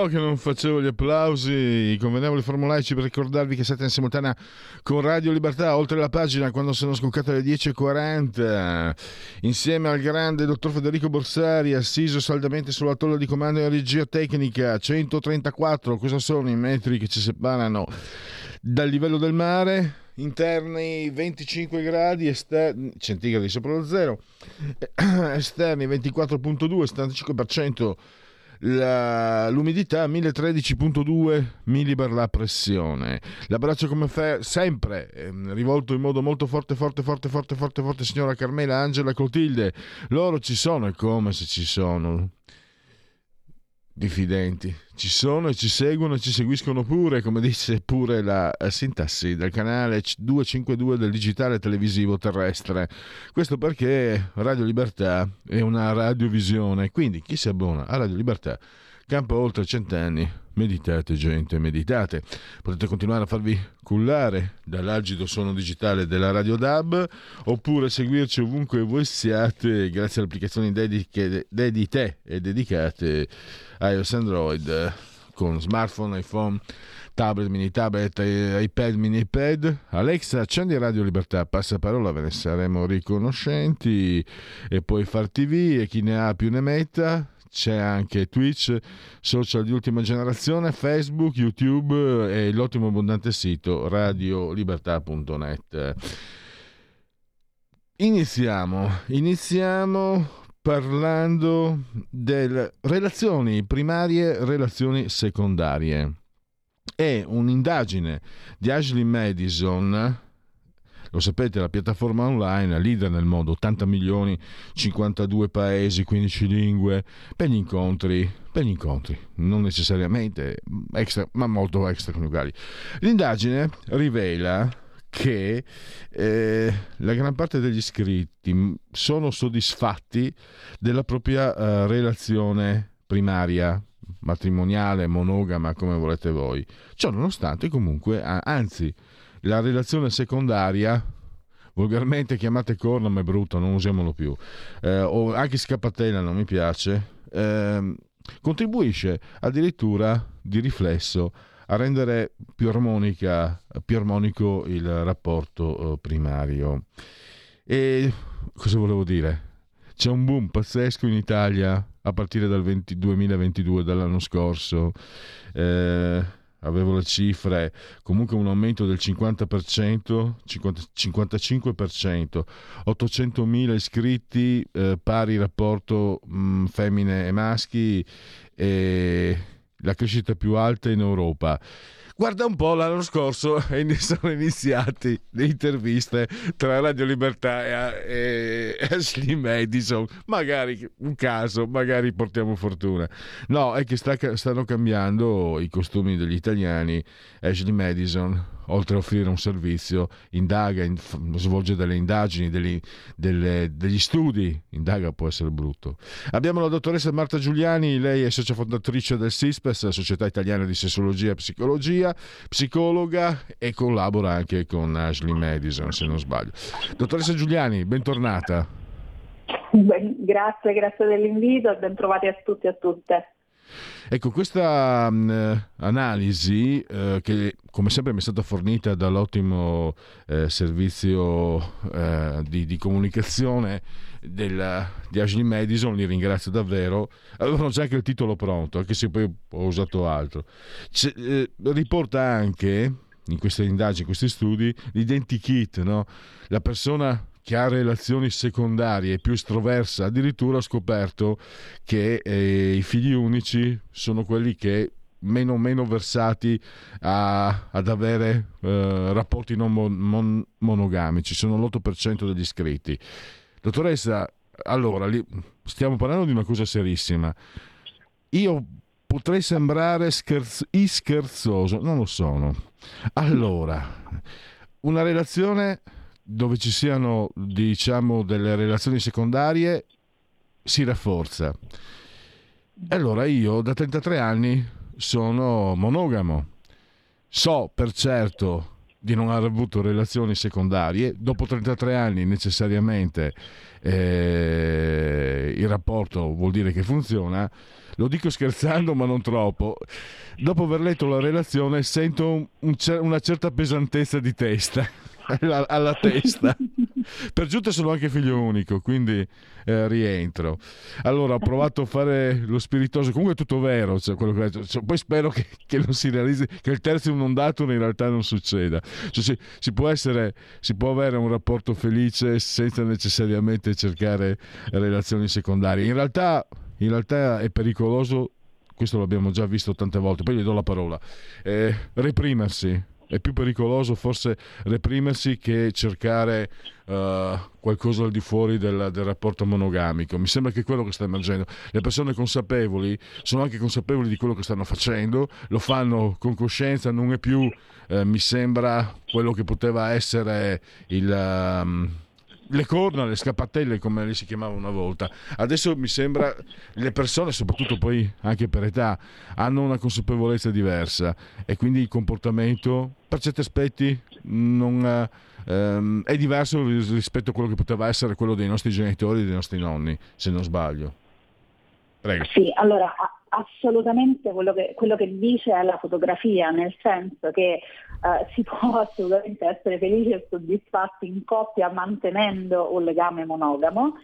Po' che non facevo gli applausi, convenevoli formulaici per ricordarvi che siete in simultanea con Radio Libertà, oltre la pagina, quando sono scoccate le 10.40, insieme al grande dottor Federico Borsari, assiso saldamente sulla tolla di comando in regia tecnica, 134, cosa sono i metri che ci separano dal livello del mare? Interni 25 gradi, esterni, centigradi sopra lo zero, esterni 24.2, 75% la, l'umidità 1013.2 millibar la pressione. L'abbraccio come fe- sempre eh, rivolto in modo molto forte, forte, forte, forte, forte, forte, signora Carmela Angela Clotilde. Loro ci sono e come se ci sono diffidenti. Ci sono e ci seguono e ci seguiscono pure, come dice pure la eh, sintassi del canale 252 del digitale televisivo terrestre. Questo perché Radio Libertà è una radiovisione, quindi chi si abbona a Radio Libertà campa oltre cent'anni. Meditate, gente, meditate. Potete continuare a farvi cullare dall'algido suono digitale della Radio DAB oppure seguirci ovunque voi siate grazie alle applicazioni dediche, dedite e dedicate iOS Android con smartphone, iPhone, tablet, mini tablet, iPad, mini iPad. Alexa, accendi Radio Libertà, passa parola, ve ne saremo riconoscenti e poi far TV e chi ne ha più ne metta c'è anche Twitch, social di ultima generazione, Facebook, YouTube e l'ottimo abbondante sito radiolibertà.net. Iniziamo, iniziamo parlando delle relazioni primarie, relazioni secondarie. È un'indagine di Ashley Madison lo sapete, la piattaforma online, leader nel mondo, 80 milioni, 52 paesi, 15 lingue, per gli incontri, per gli incontri, non necessariamente extra, ma molto extraconiugali. L'indagine rivela che eh, la gran parte degli iscritti sono soddisfatti della propria eh, relazione primaria, matrimoniale, monogama, come volete voi. Ciò nonostante comunque, anzi, la relazione secondaria volgarmente chiamate corno ma è brutto non usiamolo più eh, o anche scappatella non mi piace eh, contribuisce addirittura di riflesso a rendere più, più armonico il rapporto eh, primario. E cosa volevo dire? C'è un boom pazzesco in Italia a partire dal 20, 2022 dall'anno scorso. Eh, avevo le cifre, comunque un aumento del 50%, 50, 55%, 800.000 iscritti, eh, pari rapporto mh, mm, femmine e maschi e la crescita più alta in Europa. Guarda un po', l'anno scorso sono iniziate le interviste tra Radio Libertà e, Ashley Madison. Magari un caso, magari portiamo fortuna. No, è che sta, stanno cambiando i costumi degli italiani. Ashley Madison oltre a offrire un servizio, indaga, in, svolge delle indagini, degli, delle, degli studi, indaga può essere brutto. Abbiamo la dottoressa Marta Giuliani, lei è socia fondatrice del SISPES, Società Italiana di Sessologia e Psicologia, psicologa e collabora anche con Ashley Madison, se non sbaglio. Dottoressa Giuliani, bentornata. Beh, grazie, grazie dell'invito e ben trovati a tutti e a tutte. Ecco, questa mh, analisi eh, che come sempre mi è stata fornita dall'ottimo eh, servizio eh, di, di, comunicazione della, di Ashley Madison, li ringrazio davvero, avevano già anche il titolo pronto, anche se poi ho usato altro. Eh, riporta anche in queste indagini, in questi studi, l'identikit, no? la persona che ha relazioni secondarie più estroversa, addirittura ho scoperto che eh, i figli unici sono quelli che meno meno versati a, ad avere eh, rapporti non mon, mon, monogamici, sono l'8% degli iscritti. Dottoressa, allora, li, stiamo parlando di una cosa serissima. Io potrei sembrare scherzo, scherzoso, non lo sono. Allora, una relazione dove ci siano, diciamo, delle relazioni secondarie si rafforza. Allora io da 33 anni sono monogamo. So per certo di non aver avuto relazioni secondarie, dopo 33 anni necessariamente eh, il rapporto vuol dire che funziona, lo dico scherzando ma non troppo, dopo aver letto la relazione sento un, un, una certa pesantezza di testa alla testa. Per giunta sono anche figlio unico, quindi eh, rientro. Allora ho provato a fare lo spiritoso, comunque è tutto vero, cioè, che, cioè, poi spero che, che, non si realizzi, che il terzo inondato in realtà non succeda. Cioè, si, si, può essere, si può avere un rapporto felice senza necessariamente cercare relazioni secondarie. In realtà, in realtà è pericoloso questo l'abbiamo già visto tante volte, poi gli do la parola, eh, reprimersi, è più pericoloso forse reprimersi che cercare uh, qualcosa al di fuori del, del, rapporto monogamico. Mi sembra che quello che sta emergendo. Le persone consapevoli sono anche consapevoli di quello che stanno facendo, lo fanno con coscienza, non è più, uh, mi sembra, quello che poteva essere il... Um, le corna, le scappatelle come le si chiamava una volta. Adesso mi sembra le persone, soprattutto poi anche per età, hanno una consapevolezza diversa e quindi il comportamento per certi aspetti non, ehm, è diverso rispetto a quello che poteva essere quello dei nostri genitori e dei nostri nonni, se non sbaglio. Prego. Sì, allora assolutamente quello che, quello che, dice la fotografia, nel senso che eh, si può assolutamente essere felici e soddisfatti in coppia mantenendo un legame monogamo.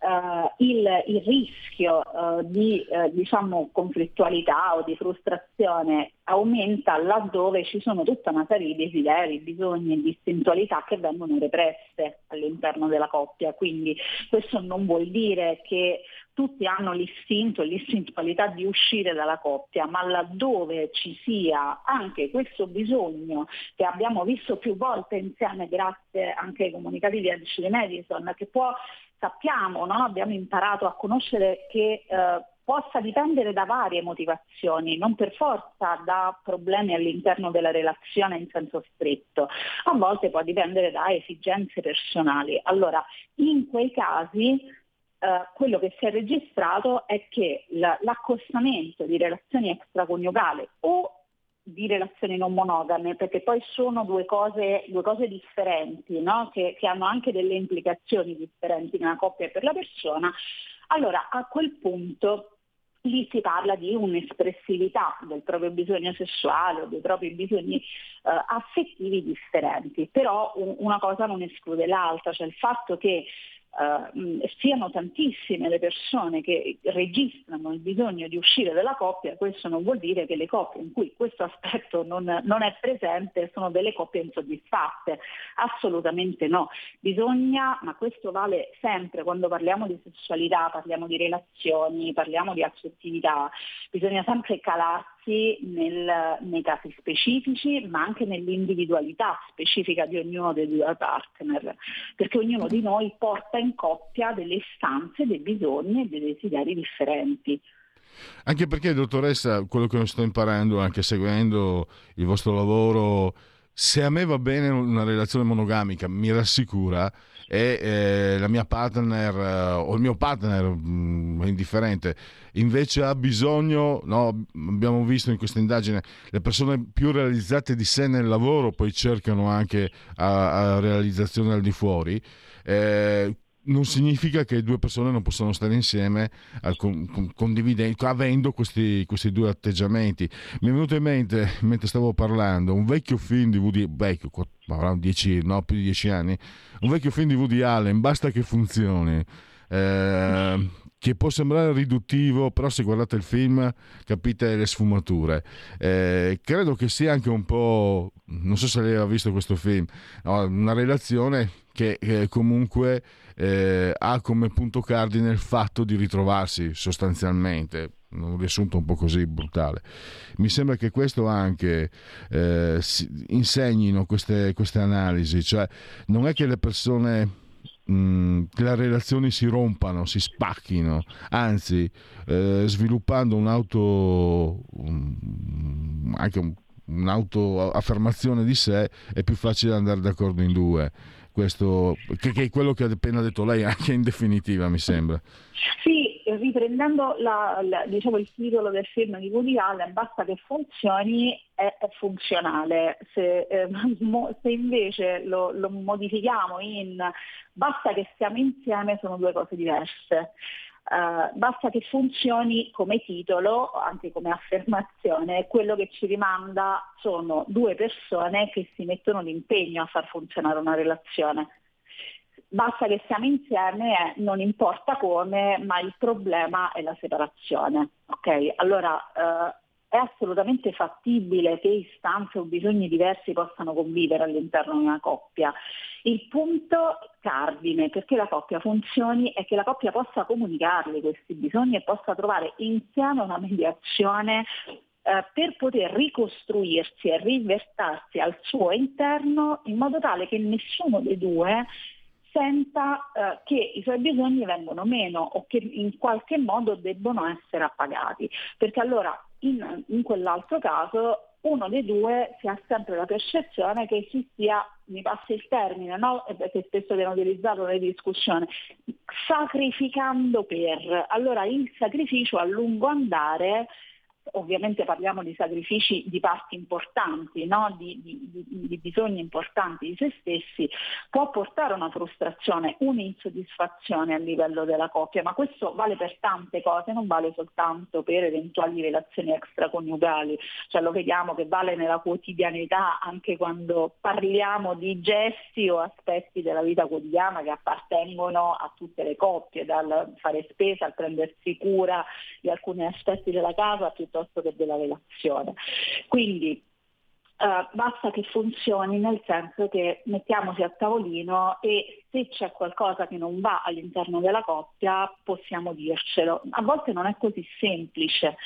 Eh, il, il, rischio eh, di eh, diciamo, conflittualità o di frustrazione aumenta laddove ci sono tutta una serie di desideri, bisogni e distintualità che vengono represse all'interno della coppia. Quindi questo non vuol dire che tutti hanno l'istinto e l'istintualità di uscire dalla coppia, ma laddove ci sia anche questo bisogno che abbiamo visto più volte insieme grazie anche ai comunicati di Ashley Madison, che può, sappiamo, no? abbiamo imparato a conoscere che eh, possa dipendere da varie motivazioni, non per forza da problemi all'interno della relazione in senso stretto, a volte può dipendere da esigenze personali. Allora, in quei casi eh, quello che si è registrato è che l'accostamento di relazioni extraconiugali o di relazioni non monogame, perché poi sono due cose, due cose differenti, no? che, che, hanno anche delle implicazioni differenti nella coppia e per la persona, allora a quel punto lì si parla di un'espressività del proprio bisogno sessuale o dei propri bisogni eh, affettivi differenti, però un, una cosa non esclude l'altra, cioè il fatto che Uh, siano tantissime le persone che registrano il bisogno di uscire dalla coppia, questo non vuol dire che le coppie in cui questo aspetto non, non è presente sono delle coppie insoddisfatte, assolutamente no. Bisogna, ma questo vale sempre quando parliamo di sessualità, parliamo di relazioni, parliamo di affettività, bisogna sempre calarsi nel, nei casi specifici, ma anche nell'individualità specifica di ognuno dei due partner, perché ognuno di noi porta in coppia delle istanze, dei bisogni e dei desideri differenti. Anche perché, dottoressa, quello che sto imparando, anche seguendo il vostro lavoro, se a me va bene una relazione monogamica, mi rassicura, e eh, la mia partner eh, o il mio partner, mh, mm, indifferente, invece ha bisogno, no, abbiamo visto in questa indagine, le persone più realizzate di sé nel lavoro poi cercano anche a, a realizzazione al di fuori. Eh, non significa che due persone non possano stare insieme avendo questi, questi, due atteggiamenti. Mi è venuto in mente, mentre stavo parlando, un vecchio film di Woody, vecchio, avrà 10, no, più di dieci anni, un vecchio film di Woody Allen, Basta che funzioni. Eh, che può sembrare riduttivo, però se guardate il film capite le sfumature. Eh, credo che sia anche un po', non so se lei ha visto questo film, no, una relazione che, che comunque eh, ha come punto cardine il fatto di ritrovarsi sostanzialmente un riassunto un po' così brutale. Mi sembra che questo anche eh, insegnino queste, queste, analisi, cioè non è che le persone Mm, che le relazioni si rompano, si spacchino, anzi eh, sviluppando un'auto, um, anche un, un'autoaffermazione di sé è più facile andare d'accordo in due. Questo, che, che, è quello che ha appena detto lei, anche in definitiva, mi sembra. Sì, riprendendo la, la, diciamo, il titolo del film di Woody Allen, basta che funzioni, è, è funzionale. Se, eh, mo, se invece lo, lo, modifichiamo in basta che stiamo insieme, sono due cose diverse. Uh, basta che funzioni come titolo, anche come affermazione, quello che ci rimanda sono due persone che si mettono l'impegno a far funzionare una relazione basta che siamo insieme non importa come, ma il problema è la separazione. Okay? Allora eh, è assolutamente fattibile che istanze o bisogni diversi possano convivere all'interno di una coppia. Il punto cardine perché la coppia funzioni è che la coppia possa comunicarli questi bisogni e possa trovare insieme una mediazione eh, per poter ricostruirsi e riversarsi al suo interno in modo tale che nessuno dei due senta eh, che i suoi bisogni vengono meno o che in qualche modo debbono essere appagati, perché allora in, in quell'altro caso uno dei due si ha sempre la percezione che ci sia, mi passi il termine, no? che spesso viene utilizzato nelle discussioni, sacrificando per. Allora il sacrificio a lungo andare ovviamente parliamo di sacrifici di parti importanti, no? di, di, di, bisogni importanti di se stessi, può portare una frustrazione, un'insoddisfazione a livello della coppia, ma questo vale per tante cose, non vale soltanto per eventuali relazioni extraconiugali, cioè lo vediamo che vale nella quotidianità anche quando parliamo di gesti o aspetti della vita quotidiana che appartengono a tutte le coppie, dal fare spesa al prendersi cura di alcuni aspetti della casa piuttosto che della relazione. Quindi Uh, basta che funzioni nel senso che mettiamoci a tavolino e se c'è qualcosa che non va all'interno della coppia possiamo dircelo. A volte non è così semplice.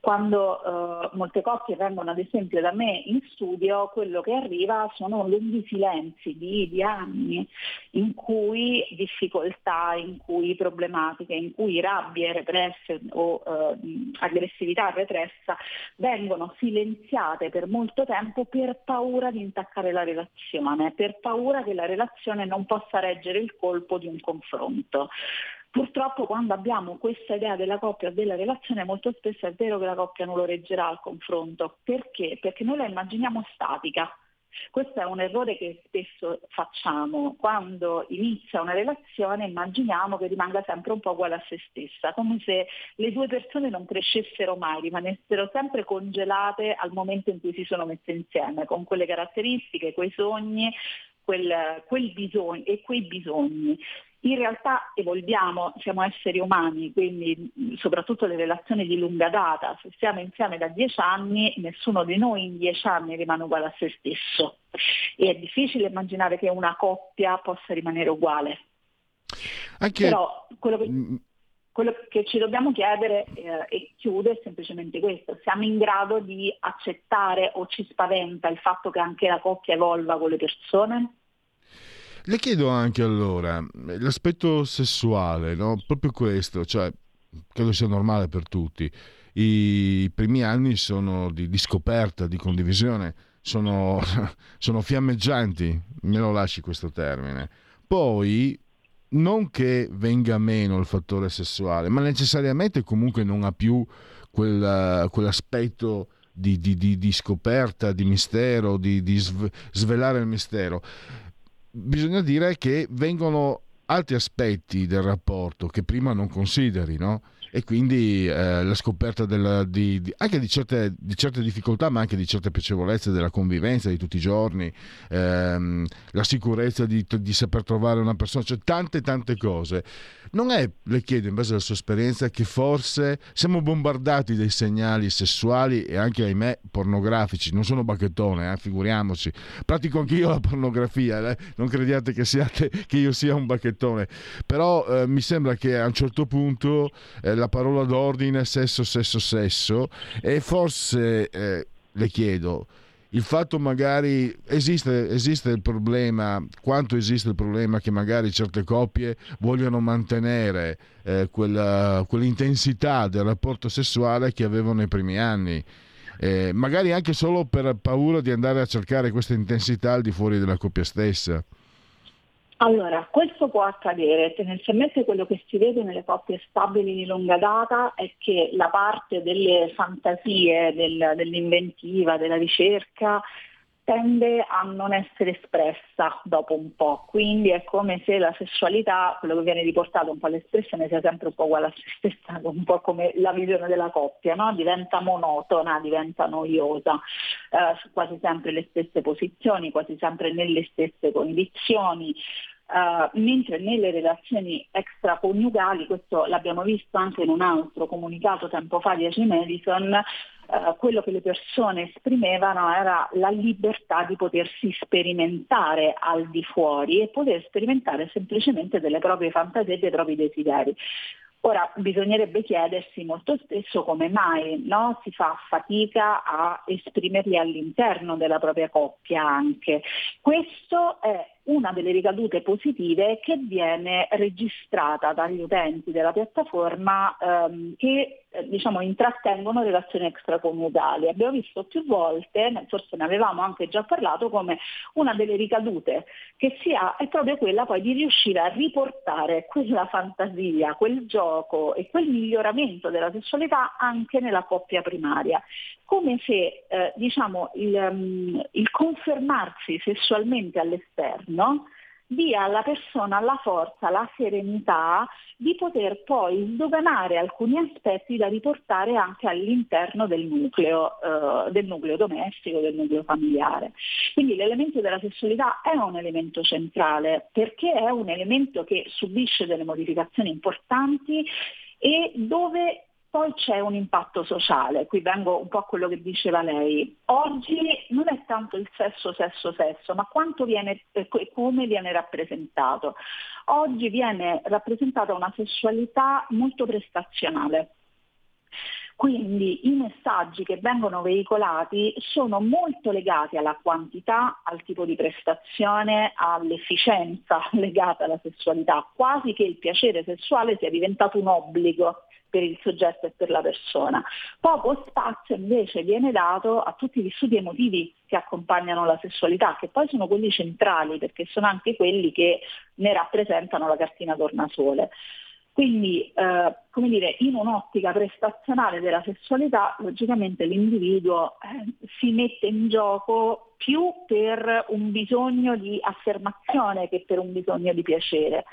Quando uh, molte coppie vengono ad esempio da me in studio, quello che arriva sono lunghi silenzi di, di anni in cui difficoltà, in cui problematiche, in cui rabbie represse o uh, aggressività repressa vengono silenziate per molto tempo per paura di intaccare la relazione, per paura che la relazione non possa reggere il colpo di un confronto. Purtroppo quando abbiamo questa idea della coppia o della relazione molto spesso è vero che la coppia non lo reggerà al confronto. Perché? Perché noi la immaginiamo statica, questo è un errore che spesso facciamo. Quando inizia una relazione immaginiamo che rimanga sempre un po' uguale a se stessa, come se le due persone non crescessero mai, rimanessero sempre congelate al momento in cui si sono messe insieme, con quelle caratteristiche, quei sogni, quel, quel bisogno e quei bisogni. In realtà evolviamo, siamo esseri umani, quindi soprattutto le relazioni di lunga data, se siamo insieme da dieci anni, nessuno di noi in dieci anni rimane uguale a se stesso. E è difficile immaginare che una coppia possa rimanere uguale. Anche... Però quello che, quello che, ci dobbiamo chiedere eh, e chiude è semplicemente questo, siamo in grado di accettare o ci spaventa il fatto che anche la coppia evolva con le persone? Le chiedo anche allora, l'aspetto sessuale, no? proprio questo, cioè, credo sia normale per tutti. I primi anni sono di, di scoperta, di condivisione, sono, sono fiammeggianti, me lo lasci questo termine. Poi non che venga meno il fattore sessuale, ma necessariamente comunque non ha più quel, quell'aspetto di, di, di, di, scoperta, di mistero, di, svelare il mistero bisogna dire che vengono altri aspetti del rapporto che prima non consideri, no? E quindi eh, la scoperta della, di, di, anche di certe, di certe, difficoltà, ma anche di certe piacevolezze della convivenza di tutti i giorni, ehm, la sicurezza di, di, saper trovare una persona, cioè tante tante cose. Non è, le chiedo in base alla sua esperienza, che forse siamo bombardati dai segnali sessuali e anche, ahimè, pornografici. Non sono bacchettone, eh, figuriamoci. Pratico anch'io la pornografia, eh? non crediate che, siate, che, io sia un bacchettone. Però eh, mi sembra che a un certo punto eh, la parola d'ordine sesso, sesso, sesso e forse eh, le chiedo il fatto magari esiste, esiste, il problema, quanto esiste il problema che magari certe coppie vogliono mantenere eh, quella, quell'intensità del rapporto sessuale che avevano nei primi anni. Eh, magari anche solo per paura di andare a cercare questa intensità al di fuori della coppia stessa. Allora, questo può accadere, tendenzialmente quello che si vede nelle coppie stabili di lunga data è che la parte delle fantasie, del, dell'inventiva, della ricerca tende a non essere espressa dopo un po', quindi è come se la sessualità, quello che viene riportato un po' all'espressione, sia sempre un po' uguale a se stessa, un po' come la visione della coppia, no? diventa monotona, diventa noiosa, eh, quasi sempre le stesse posizioni, quasi sempre nelle stesse condizioni. Uh, mentre nelle relazioni extraconiugali, questo l'abbiamo visto anche in un altro comunicato tempo fa di Ace Madison, uh, quello che le persone esprimevano era la libertà di potersi sperimentare al di fuori e poter sperimentare semplicemente delle proprie fantasie e dei propri desideri. Ora bisognerebbe chiedersi molto spesso come mai no? si fa fatica a esprimerli all'interno della propria coppia anche. Questo è una delle ricadute positive che viene registrata dagli utenti della piattaforma ehm, che eh, diciamo, intrattengono relazioni extraconiugali. Abbiamo visto più volte, forse ne avevamo anche già parlato, come una delle ricadute che si ha è proprio quella poi di riuscire a riportare quella fantasia, quel gioco e quel miglioramento della sessualità anche nella coppia primaria come se eh, diciamo, il, um, il, confermarsi sessualmente all'esterno dia alla persona la forza, la serenità di poter poi sdoganare alcuni aspetti da riportare anche all'interno del nucleo, eh, del nucleo domestico, del nucleo familiare. Quindi l'elemento della sessualità è un elemento centrale perché è un elemento che subisce delle modificazioni importanti e dove poi c'è un impatto sociale, qui vengo un po' a quello che diceva lei. Oggi non è tanto il sesso, sesso, sesso, ma quanto viene e come viene rappresentato. Oggi viene rappresentata una sessualità molto prestazionale. Quindi i messaggi che vengono veicolati sono molto legati alla quantità, al tipo di prestazione, all'efficienza legata alla sessualità, quasi che il piacere sessuale sia diventato un obbligo per il soggetto e per la persona. Poco spazio invece viene dato a tutti gli studi emotivi che accompagnano la sessualità, che poi sono quelli centrali perché sono anche quelli che ne rappresentano la cartina tornasole. Quindi, eh, come dire, in un'ottica prestazionale della sessualità, logicamente l'individuo eh, si mette in gioco più per un bisogno di affermazione che per un bisogno di piacere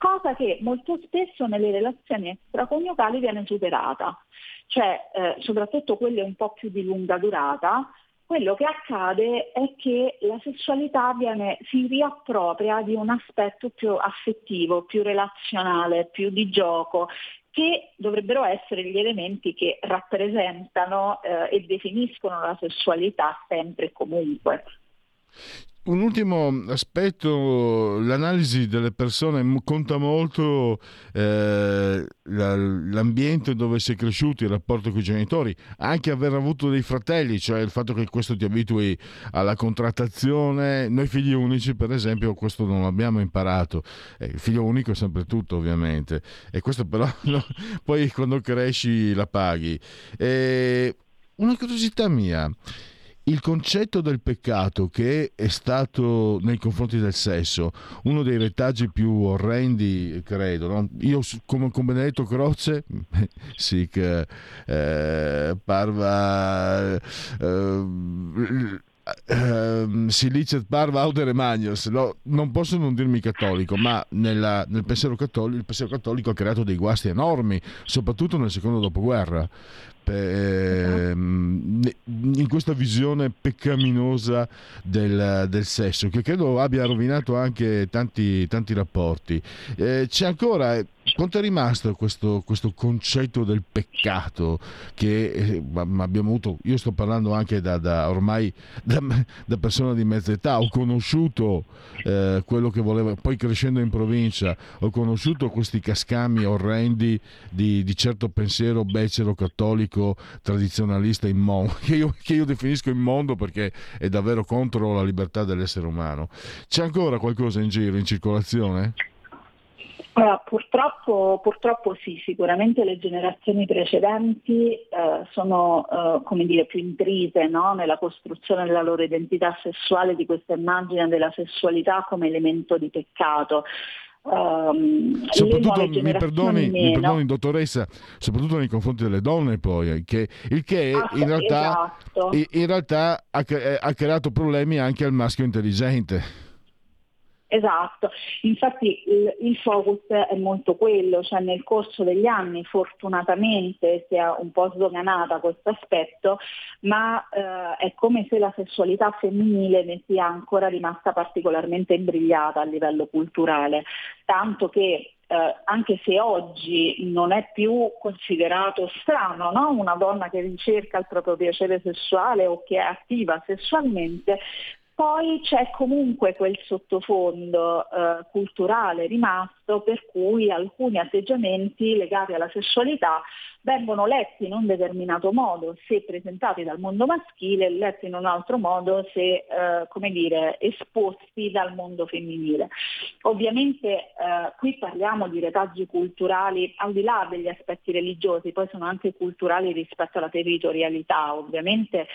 cosa che molto spesso nelle relazioni extraconiugali viene superata, cioè eh, soprattutto quelle un po' più di lunga durata, quello che accade è che la sessualità viene, si riappropria di un aspetto più affettivo, più relazionale, più di gioco, che dovrebbero essere gli elementi che rappresentano eh, e definiscono la sessualità sempre e comunque. Un ultimo aspetto, l'analisi delle persone conta molto eh, l'ambiente dove si è cresciuti, il rapporto con i genitori, anche aver avuto dei fratelli, cioè il fatto che questo ti abitui alla contrattazione. Noi figli unici, per esempio, questo non l'abbiamo imparato. Eh, il figlio unico è sempre tutto, ovviamente, e questo però no, poi quando cresci la paghi. E una curiosità mia il concetto del peccato che è stato nei confronti del sesso uno dei retaggi più orrendi, credo. No? Io come con Benedetto Croce, sì che eh, parva... Eh, Uh, si licet parva audere magnos no, non posso non dirmi cattolico ma nella, nel pensiero cattolico, il pensiero cattolico ha creato dei guasti enormi soprattutto nel secondo dopoguerra. Ehm, in questa visione peccaminosa del, del, sesso che credo abbia rovinato anche tanti, tanti rapporti. Eh, c'è ancora quanto è rimasto questo, questo, concetto del peccato che eh, abbiamo avuto? Io sto parlando anche da, da ormai da, da, persona di mezza età, ho conosciuto eh, quello che volevo, poi crescendo in provincia, ho conosciuto questi cascami orrendi di, di certo pensiero becero, cattolico, tradizionalista, immondo, che io, che io definisco immondo perché è davvero contro la libertà dell'essere umano. C'è ancora qualcosa in giro, in circolazione? Allora, purtroppo, purtroppo, sì, sicuramente le generazioni precedenti eh, sono eh, come dire, più intrise no? nella costruzione della loro identità sessuale di questa immagine della sessualità come elemento di peccato. Um, soprattutto mi perdoni, mi perdoni, dottoressa, soprattutto nei confronti delle donne poi, che, il che ah, in realtà, esatto. in realtà ha, ha creato problemi anche al maschio intelligente. Esatto, infatti il, il, focus è molto quello, cioè nel corso degli anni fortunatamente si è un po' sdoganata questo aspetto, ma eh, è come se la sessualità femminile ne sia ancora rimasta particolarmente imbrigliata a livello culturale, tanto che eh, anche se oggi non è più considerato strano no? una donna che ricerca il proprio piacere sessuale o che è attiva sessualmente, poi c'è comunque quel sottofondo eh, culturale rimasto per cui alcuni atteggiamenti legati alla sessualità vengono letti in un determinato modo se presentati dal mondo maschile, letti in un altro modo se eh, come dire, esposti dal mondo femminile. Ovviamente eh, qui parliamo di retaggi culturali al di là degli aspetti religiosi, poi sono anche culturali rispetto alla territorialità. Ovviamente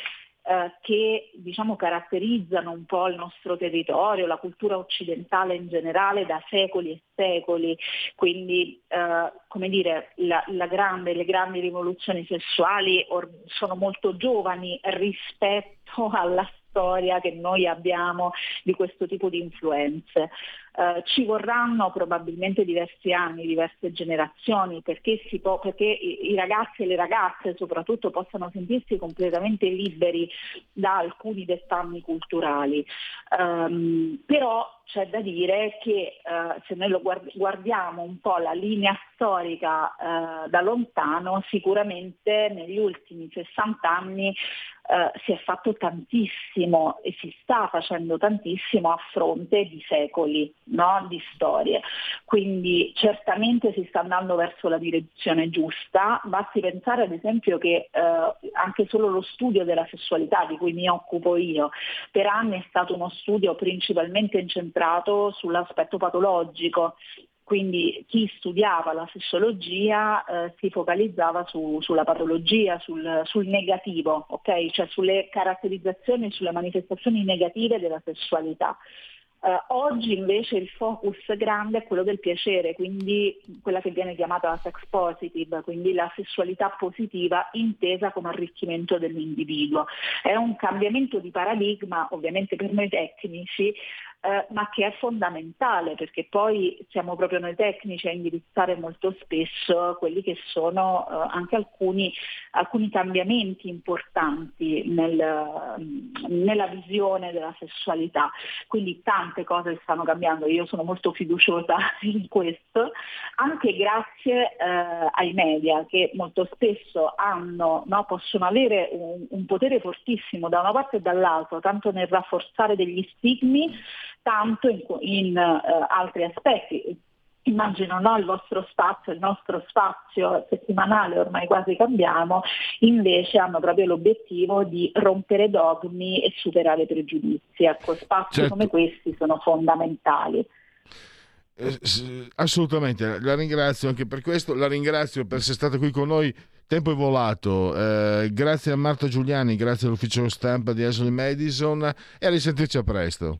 eh, che diciamo, caratterizzano un po' il nostro territorio, la cultura occidentale in generale da secoli e secoli, quindi eh, come dire, la, la grande, le grandi rivoluzioni sessuali or- sono molto giovani rispetto alla storia che noi abbiamo di questo tipo di influenze. Eh, ci vorranno probabilmente diversi anni, diverse generazioni perché, può, perché i, i, ragazzi e le ragazze soprattutto possano sentirsi completamente liberi da alcuni dettami culturali. Um, però c'è da dire che uh, se noi lo guardiamo un po' la linea storica uh, da lontano, sicuramente negli ultimi 60 anni uh, si è fatto tantissimo e si sta facendo tantissimo a fronte di secoli no? di storie. Quindi certamente si sta andando verso la direzione giusta, basti pensare ad esempio che eh, anche solo lo studio della sessualità di cui mi occupo io per anni è stato uno studio principalmente incentrato sull'aspetto patologico, quindi chi studiava la sessologia eh, si focalizzava su, sulla patologia, sul, sul negativo, okay? cioè sulle caratterizzazioni, sulle manifestazioni negative della sessualità. Uh, oggi invece il focus grande è quello del piacere, quindi quella che viene chiamata la sex positive, quindi la sessualità positiva intesa come arricchimento dell'individuo. È un cambiamento di paradigma, ovviamente per noi tecnici, eh, ma che è fondamentale perché poi siamo proprio noi tecnici a indirizzare molto spesso quelli che sono eh, anche alcuni, alcuni, cambiamenti importanti nel, nella visione della sessualità. Quindi tante cose stanno cambiando, io sono molto fiduciosa in questo, anche grazie eh, ai media che molto spesso hanno, no, possono avere un, un potere fortissimo da una parte e dall'altra, tanto nel rafforzare degli stigmi tanto in, in uh, altri aspetti. Immagino no, il vostro spazio, il nostro spazio settimanale, ormai quasi cambiamo, invece hanno proprio l'obiettivo di rompere dogmi e superare pregiudizi. Ecco, spazi certo. come questi sono fondamentali. Eh, assolutamente, la ringrazio anche per questo, la ringrazio per essere stata qui con noi. Tempo è volato, eh, grazie a Marta Giuliani, grazie all'ufficio stampa di Ashley Madison e a risentirci a presto.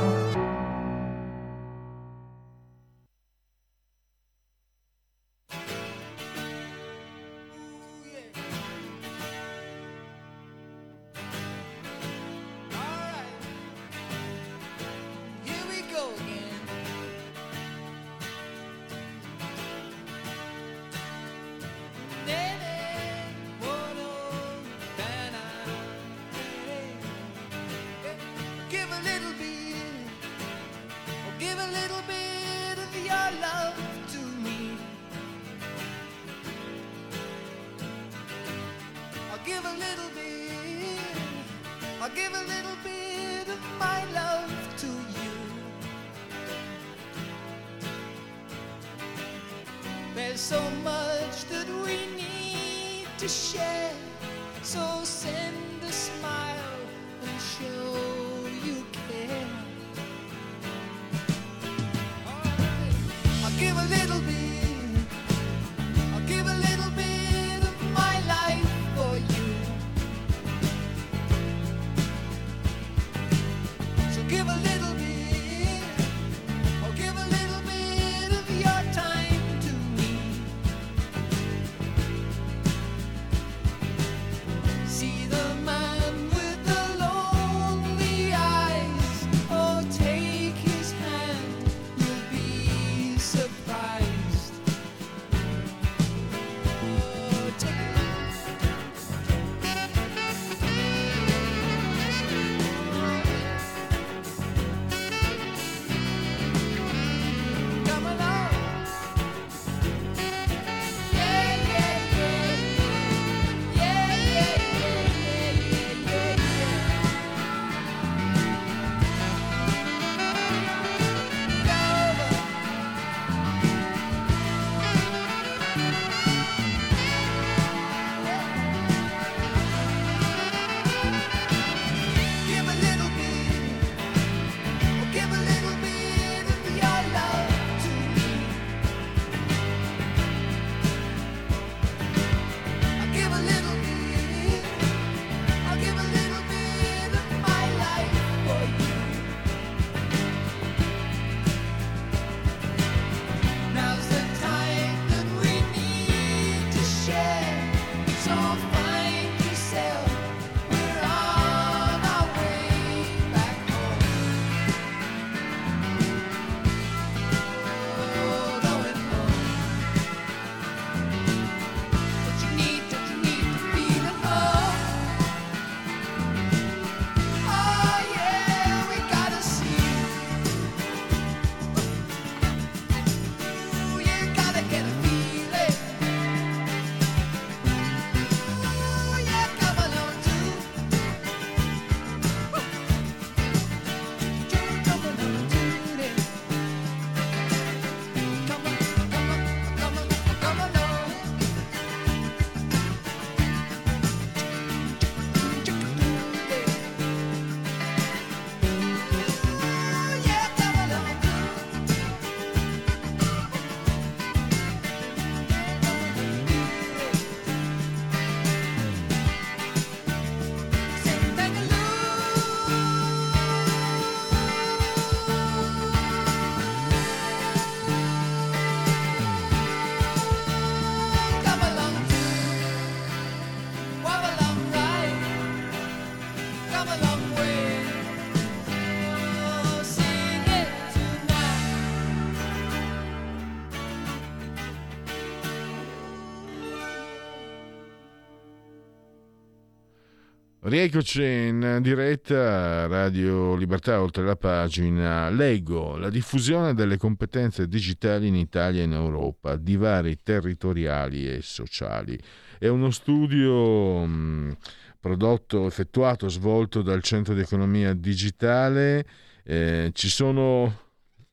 Rieccoci in diretta Radio Libertà oltre la pagina. Leggo la diffusione delle competenze digitali in Italia e in Europa, divari territoriali e sociali. È uno studio mh, prodotto, effettuato, svolto dal Centro di Economia Digitale. Eh, ci sono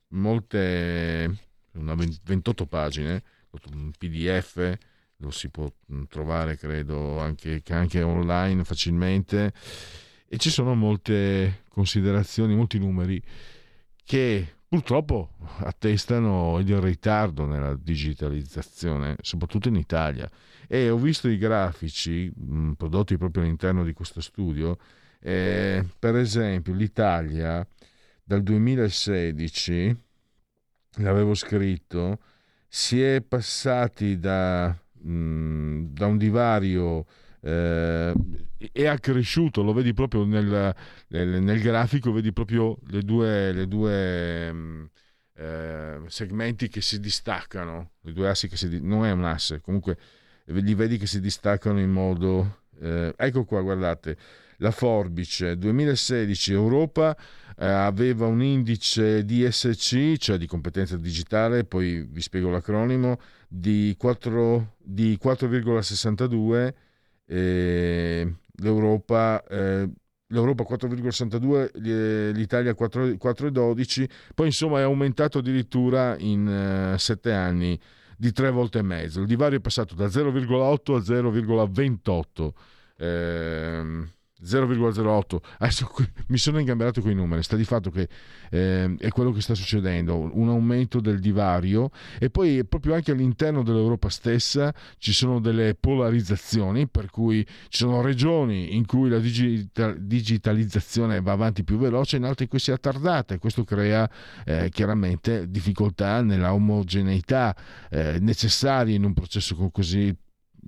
molte, una 28 pagine, un PDF lo si può mm, trovare credo anche, anche online facilmente e ci sono molte considerazioni, molti numeri che purtroppo attestano il ritardo nella digitalizzazione, soprattutto in Italia. E ho visto i grafici mh, mm, prodotti proprio all'interno di questo studio. Eh, per esempio, l'Italia dal 2016, l'avevo scritto, si è passati da, da un divario eh, è accresciuto, lo vedi proprio nel, nel, nel, grafico, vedi proprio le due, le due eh, segmenti che si distaccano, i due assi che si non è un asse, comunque li vedi che si distaccano in modo... Eh, ecco qua, guardate, la forbice 2016 Europa eh, aveva un indice DSC, cioè di competenza digitale, poi vi spiego l'acronimo, di, 4, di 4,62 eh, l'Europa, eh, l'Europa 4,62, l'Italia 4,12, poi insomma è aumentato addirittura in uh, sette anni di tre volte e mezzo. Il divario è passato da 0,8 a 0,28. Eh, 0,08 adesso mi sono ingamberato con i numeri sta di fatto che eh, è quello che sta succedendo un aumento del divario e poi proprio anche all'interno dell'Europa stessa ci sono delle polarizzazioni per cui ci sono regioni in cui la digital- digitalizzazione va avanti più veloce in altre in cui si è attardata e questo crea eh, chiaramente difficoltà nella omogeneità eh, necessaria in un processo così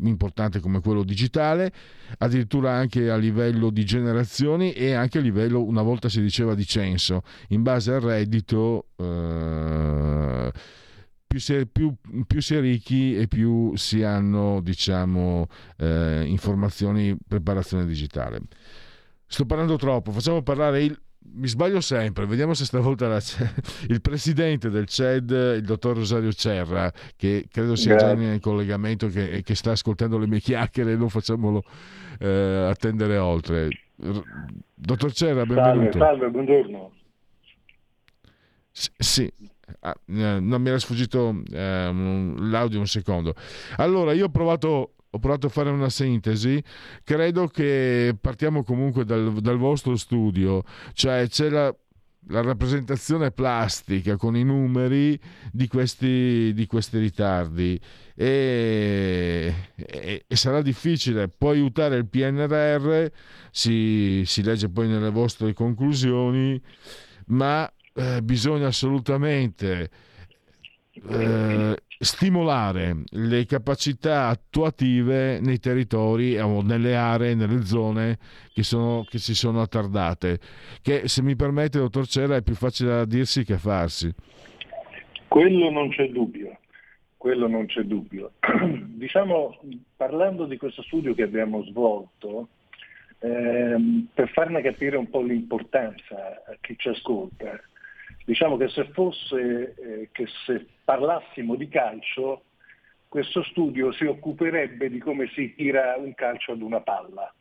importante come quello digitale, addirittura anche a livello di generazioni e anche a livello, una volta si diceva, di censo. In base al reddito, eh, più, si è, più, più, si è, ricchi e più si hanno, diciamo, eh, informazioni, preparazione digitale. Sto parlando troppo, facciamo parlare il mi sbaglio sempre, vediamo se stavolta la, il presidente del CED, il dottor Rosario Cerra, che credo sia Grazie. già in collegamento, che, che, sta ascoltando le mie chiacchiere, non facciamolo eh, attendere oltre. Dottor Cerra, benvenuto. Salve, salve buongiorno. S- sì, ah, eh, non mi era sfuggito eh, l'audio un secondo. Allora, io ho provato ho provato a fare una sintesi, credo che partiamo comunque dal, dal vostro studio, cioè c'è la, la, rappresentazione plastica con i numeri di questi, di questi ritardi. E, e, e, sarà difficile. Poi aiutare il PNRR, si, si legge poi nelle vostre conclusioni, ma eh, bisogna assolutamente... Eh, stimolare le capacità attuative nei territori o nelle aree, nelle zone che, sono, che si sono attardate, che se mi permette, dottor Cera, è più facile da dirsi che a farsi. Quello non c'è dubbio, quello non c'è dubbio. diciamo, parlando di questo studio che abbiamo svolto, ehm, per farne capire un po' l'importanza a chi ci ascolta, Diciamo che se fosse eh, che se parlassimo di calcio, questo studio si occuperebbe di come si tira un calcio ad una palla,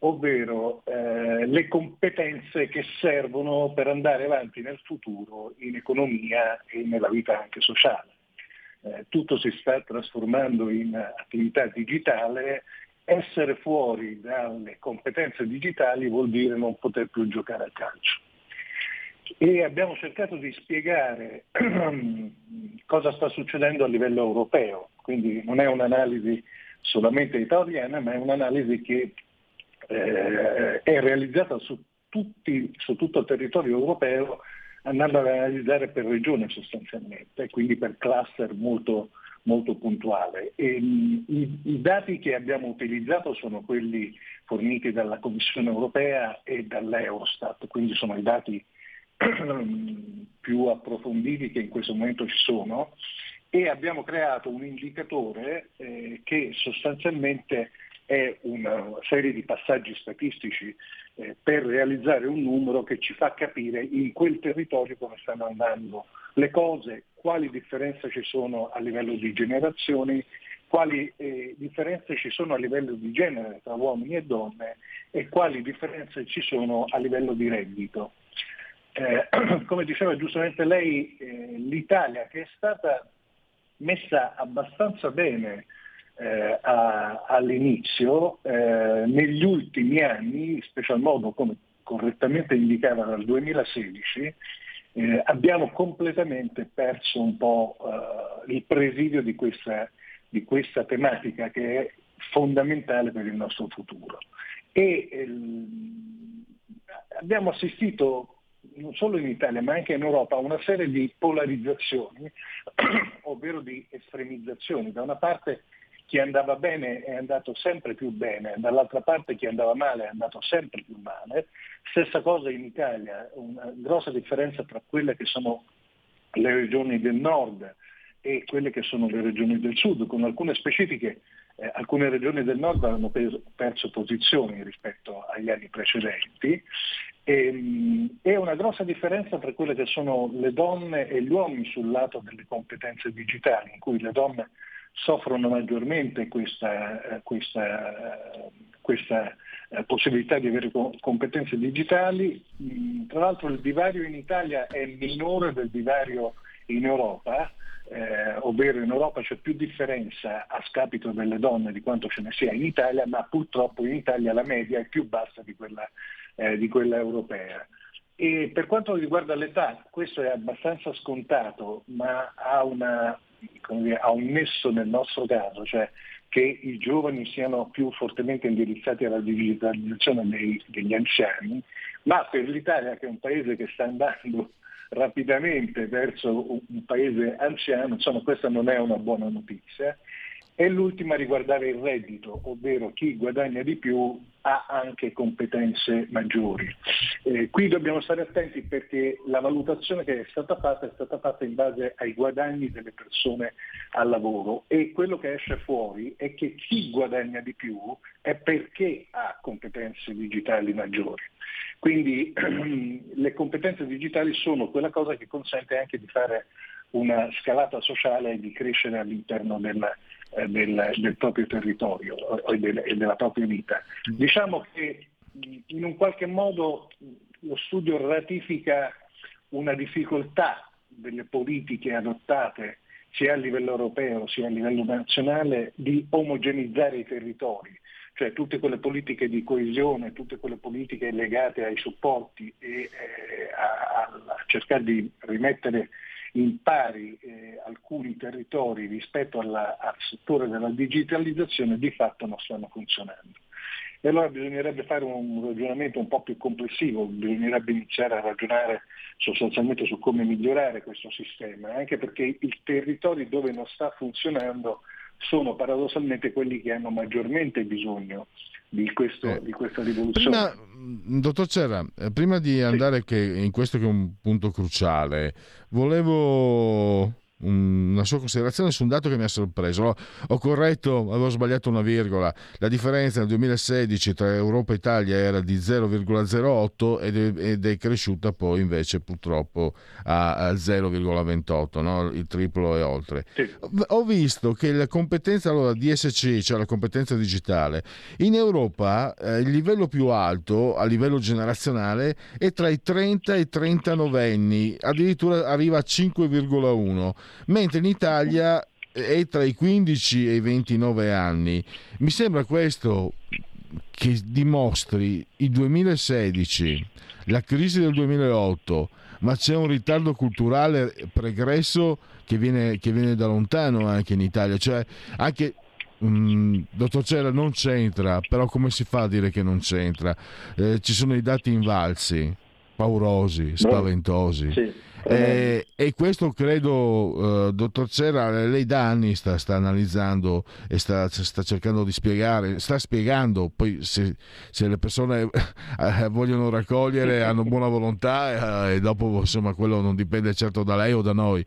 ovvero eh, le competenze che servono per andare avanti nel futuro in economia e nella vita anche sociale. Eh, tutto si sta trasformando in attività digitale, essere fuori dalle competenze digitali vuol dire non poter più giocare a calcio e abbiamo cercato di spiegare cosa sta succedendo a livello europeo, quindi non è un'analisi solamente italiana, ma è un'analisi che eh, è realizzata su, tutti, su, tutto il territorio europeo andando ad analizzare per regione sostanzialmente, quindi per cluster molto, molto puntuale. E, i, I dati che abbiamo utilizzato sono quelli forniti dalla Commissione europea e dall'Eurostat, quindi sono i dati più approfonditi che in questo momento ci sono e abbiamo creato un indicatore eh, che sostanzialmente è una serie di passaggi statistici eh, per realizzare un numero che ci fa capire in quel territorio come stanno andando le cose, quali differenze ci sono a livello di generazioni, quali eh, differenze ci sono a livello di genere tra uomini e donne e quali differenze ci sono a livello di reddito. Eh, come diceva giustamente lei, eh, l'Italia che è stata messa abbastanza bene eh, a, all'inizio, eh, negli ultimi anni, in special modo come correttamente indicava dal 2016, eh, abbiamo completamente perso un po' eh, il presidio di questa, di questa, tematica che è fondamentale per il nostro futuro. E ehm, abbiamo assistito non solo in Italia ma anche in Europa una serie di polarizzazioni, ovvero di estremizzazioni. Da una parte chi andava bene è andato sempre più bene, dall'altra parte chi andava male è andato sempre più male. Stessa cosa in Italia, una grossa differenza tra quelle che sono le regioni del nord e quelle che sono le regioni del sud, con alcune specifiche. Eh, alcune regioni del nord hanno perso, perso posizioni rispetto agli anni precedenti ehm, e una grossa differenza tra quelle che sono le donne e gli uomini sul lato delle competenze digitali, in cui le donne soffrono maggiormente questa, eh, questa, eh, questa eh, possibilità di avere competenze digitali. Mm, tra l'altro il divario in Italia è minore del divario in Europa, eh, ovvero in Europa c'è più differenza a scapito delle donne di quanto ce ne sia in Italia, ma purtroppo in Italia la media è più bassa di quella, eh, di quella europea. E per quanto riguarda l'età, questo è abbastanza scontato, ma ha una dire, ha un nesso nel nostro caso, cioè che i giovani siano più fortemente indirizzati alla digitalizzazione dei, degli anziani, ma per l'Italia che è un paese che sta andando rapidamente verso un paese anziano, insomma questa non è una buona notizia e l'ultima riguardava il reddito, ovvero chi guadagna di più ha anche competenze maggiori. Eh, qui dobbiamo stare attenti perché la valutazione che è stata fatta è stata fatta in base ai guadagni delle persone al lavoro e quello che esce fuori è che chi guadagna di più è perché ha competenze digitali maggiori. Quindi le competenze digitali sono quella cosa che consente anche di fare una scalata sociale e di crescere all'interno del, eh, del, del proprio territorio e, del, e della propria vita. Diciamo che in un qualche modo lo studio ratifica una difficoltà delle politiche adottate sia a livello europeo sia a livello nazionale di omogenizzare i territori, cioè tutte quelle politiche di coesione, tutte quelle politiche legate ai supporti e eh, a, a cercare di rimettere in pari eh, alcuni territori rispetto alla, al settore della digitalizzazione di fatto non stanno funzionando. E allora bisognerebbe fare un ragionamento un po' più complessivo, bisognerebbe iniziare a ragionare sostanzialmente su come migliorare questo sistema, anche perché i territori dove non sta funzionando sono paradossalmente quelli che hanno maggiormente bisogno di, questo, eh, di questa rivoluzione. Prima, dottor Cerra, eh, prima di andare che in questo che è un punto cruciale, volevo una sua considerazione su un dato che mi ha sorpreso. Ho corretto, avevo sbagliato una virgola. La differenza nel 2016 tra Europa e Italia era di 0,08 ed è, cresciuta poi invece purtroppo a, 0,28, no? il triplo e oltre. Sì. Ho visto che la competenza allora, DSC, cioè la competenza digitale, in Europa eh, il livello più alto a livello generazionale è tra i 30 e i 39 anni, addirittura arriva a 5,1 mentre in Italia è tra i 15 e i 29 anni. Mi sembra questo che dimostri il 2016, la crisi del 2008, ma c'è un ritardo culturale pregresso che viene, che viene da lontano anche in Italia, cioè anche Mm, dottor Cera non c'entra, però come si fa a dire che non c'entra? Eh, ci sono i dati invalsi, paurosi, spaventosi. Sì. Eh, e questo credo, uh, dottor Cera, lei da anni sta, sta analizzando e sta, sta, cercando di spiegare, sta spiegando, poi se, se le persone eh, vogliono raccogliere, hanno buona volontà eh, e dopo insomma quello non dipende certo da lei o da noi.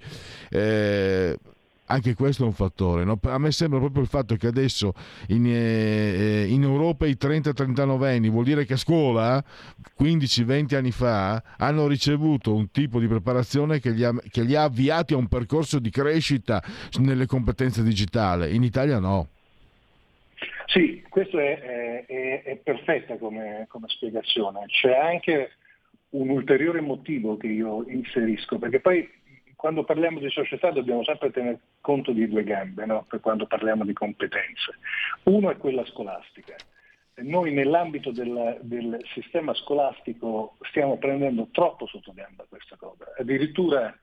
Eh, anche questo è un fattore. No? A me sembra proprio il fatto che adesso in, eh, in Europa i 30-39 anni vuol dire che a scuola, 15-20 anni fa, hanno ricevuto un tipo di preparazione che li, ha, che li ha avviati a un percorso di crescita nelle competenze digitali. In Italia no. Sì, questo è, è, è perfetta come, come spiegazione. C'è anche un ulteriore motivo che io inserisco, perché poi quando parliamo di società dobbiamo sempre tenere conto di due gambe no? per quando parliamo di competenze. Uno è quella scolastica. Noi nell'ambito del, del sistema scolastico stiamo prendendo troppo sotto gamba questa cosa. Addirittura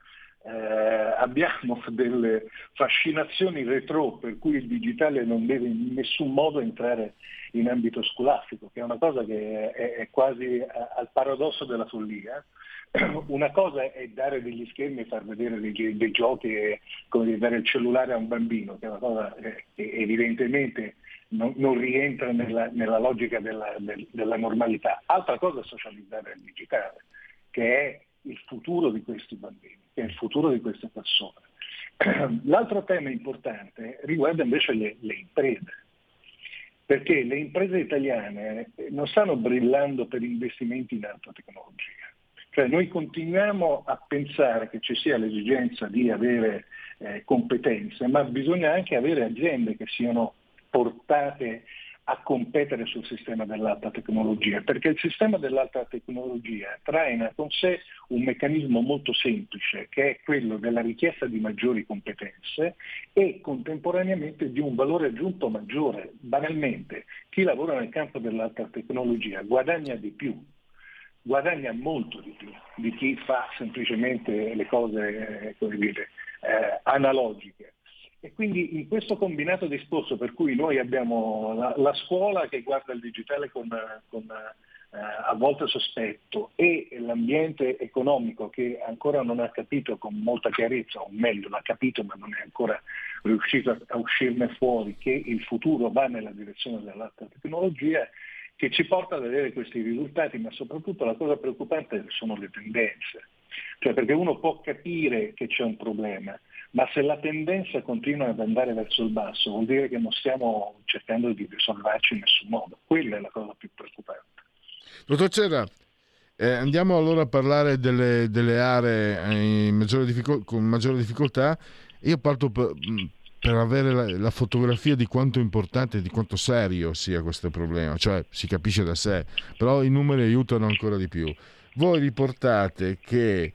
eh, abbiamo delle fascinazioni retro per cui il digitale non deve in nessun modo entrare in ambito scolastico, che è una cosa che è, è quasi al paradosso della follia. Una cosa è dare degli schermi e far vedere dei, dei giochi come dare il cellulare a un bambino, che è una cosa che evidentemente non, non rientra nella, nella logica della, del, della normalità. Altra cosa è socializzare il digitale, che è il futuro di questi bambini, è il futuro di queste persone. L'altro tema importante riguarda invece le, le imprese perché le imprese italiane non stanno brillando per investimenti in alta tecnologia. Cioè noi continuiamo a pensare che ci sia l'esigenza di avere eh, competenze, ma bisogna anche avere aziende che siano portate a competere sul sistema dell'alta tecnologia, perché il sistema dell'alta tecnologia traina con sé un meccanismo molto semplice, che è quello della richiesta di maggiori competenze e contemporaneamente di un valore aggiunto maggiore. Banalmente, chi lavora nel campo dell'alta tecnologia guadagna di più, guadagna molto di più di chi fa semplicemente le cose eh, dire, eh, analogiche. E quindi in questo combinato discorso per cui noi abbiamo la, la scuola che guarda il digitale con, con eh, a volte sospetto e l'ambiente economico che ancora non ha capito con molta chiarezza, o meglio l'ha capito ma non è ancora riuscito a, a uscirne fuori, che il futuro va nella direzione dell'alta tecnologia, che ci porta ad avere questi risultati, ma soprattutto la cosa preoccupante sono le tendenze. Cioè perché uno può capire che c'è un problema, ma se la tendenza continua ad andare verso il basso vuol dire che non stiamo cercando di risolverci in nessun modo. Quella è la cosa più preoccupante. Dottor Cerra, eh, andiamo allora a parlare delle, delle aree maggiore difficol- con maggiore difficoltà. Io parto per, per avere la, la, fotografia di quanto importante, di quanto serio sia questo problema, cioè si capisce da sé, però i numeri aiutano ancora di più. Voi riportate che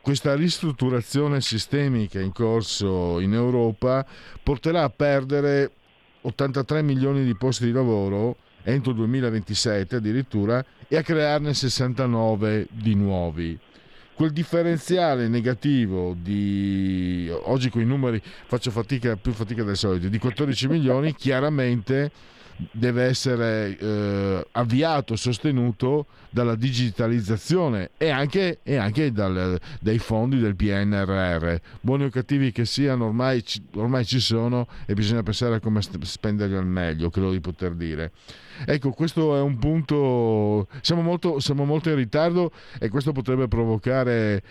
questa ristrutturazione sistemica in corso in Europa porterà a perdere 83 milioni di posti di lavoro entro il 2027 addirittura e a crearne 69 di nuovi. Quel differenziale negativo di oggi con i numeri faccio fatica, più fatica del solito, di 14 milioni chiaramente deve essere eh, avviato, sostenuto dalla digitalizzazione e anche, e anche dal, dai fondi del PNRR. Buoni o cattivi che siano, ormai, ormai ci sono e bisogna pensare a come spenderli al meglio, credo di poter dire. Ecco, questo è un punto, siamo molto, siamo molto in ritardo e questo potrebbe provocare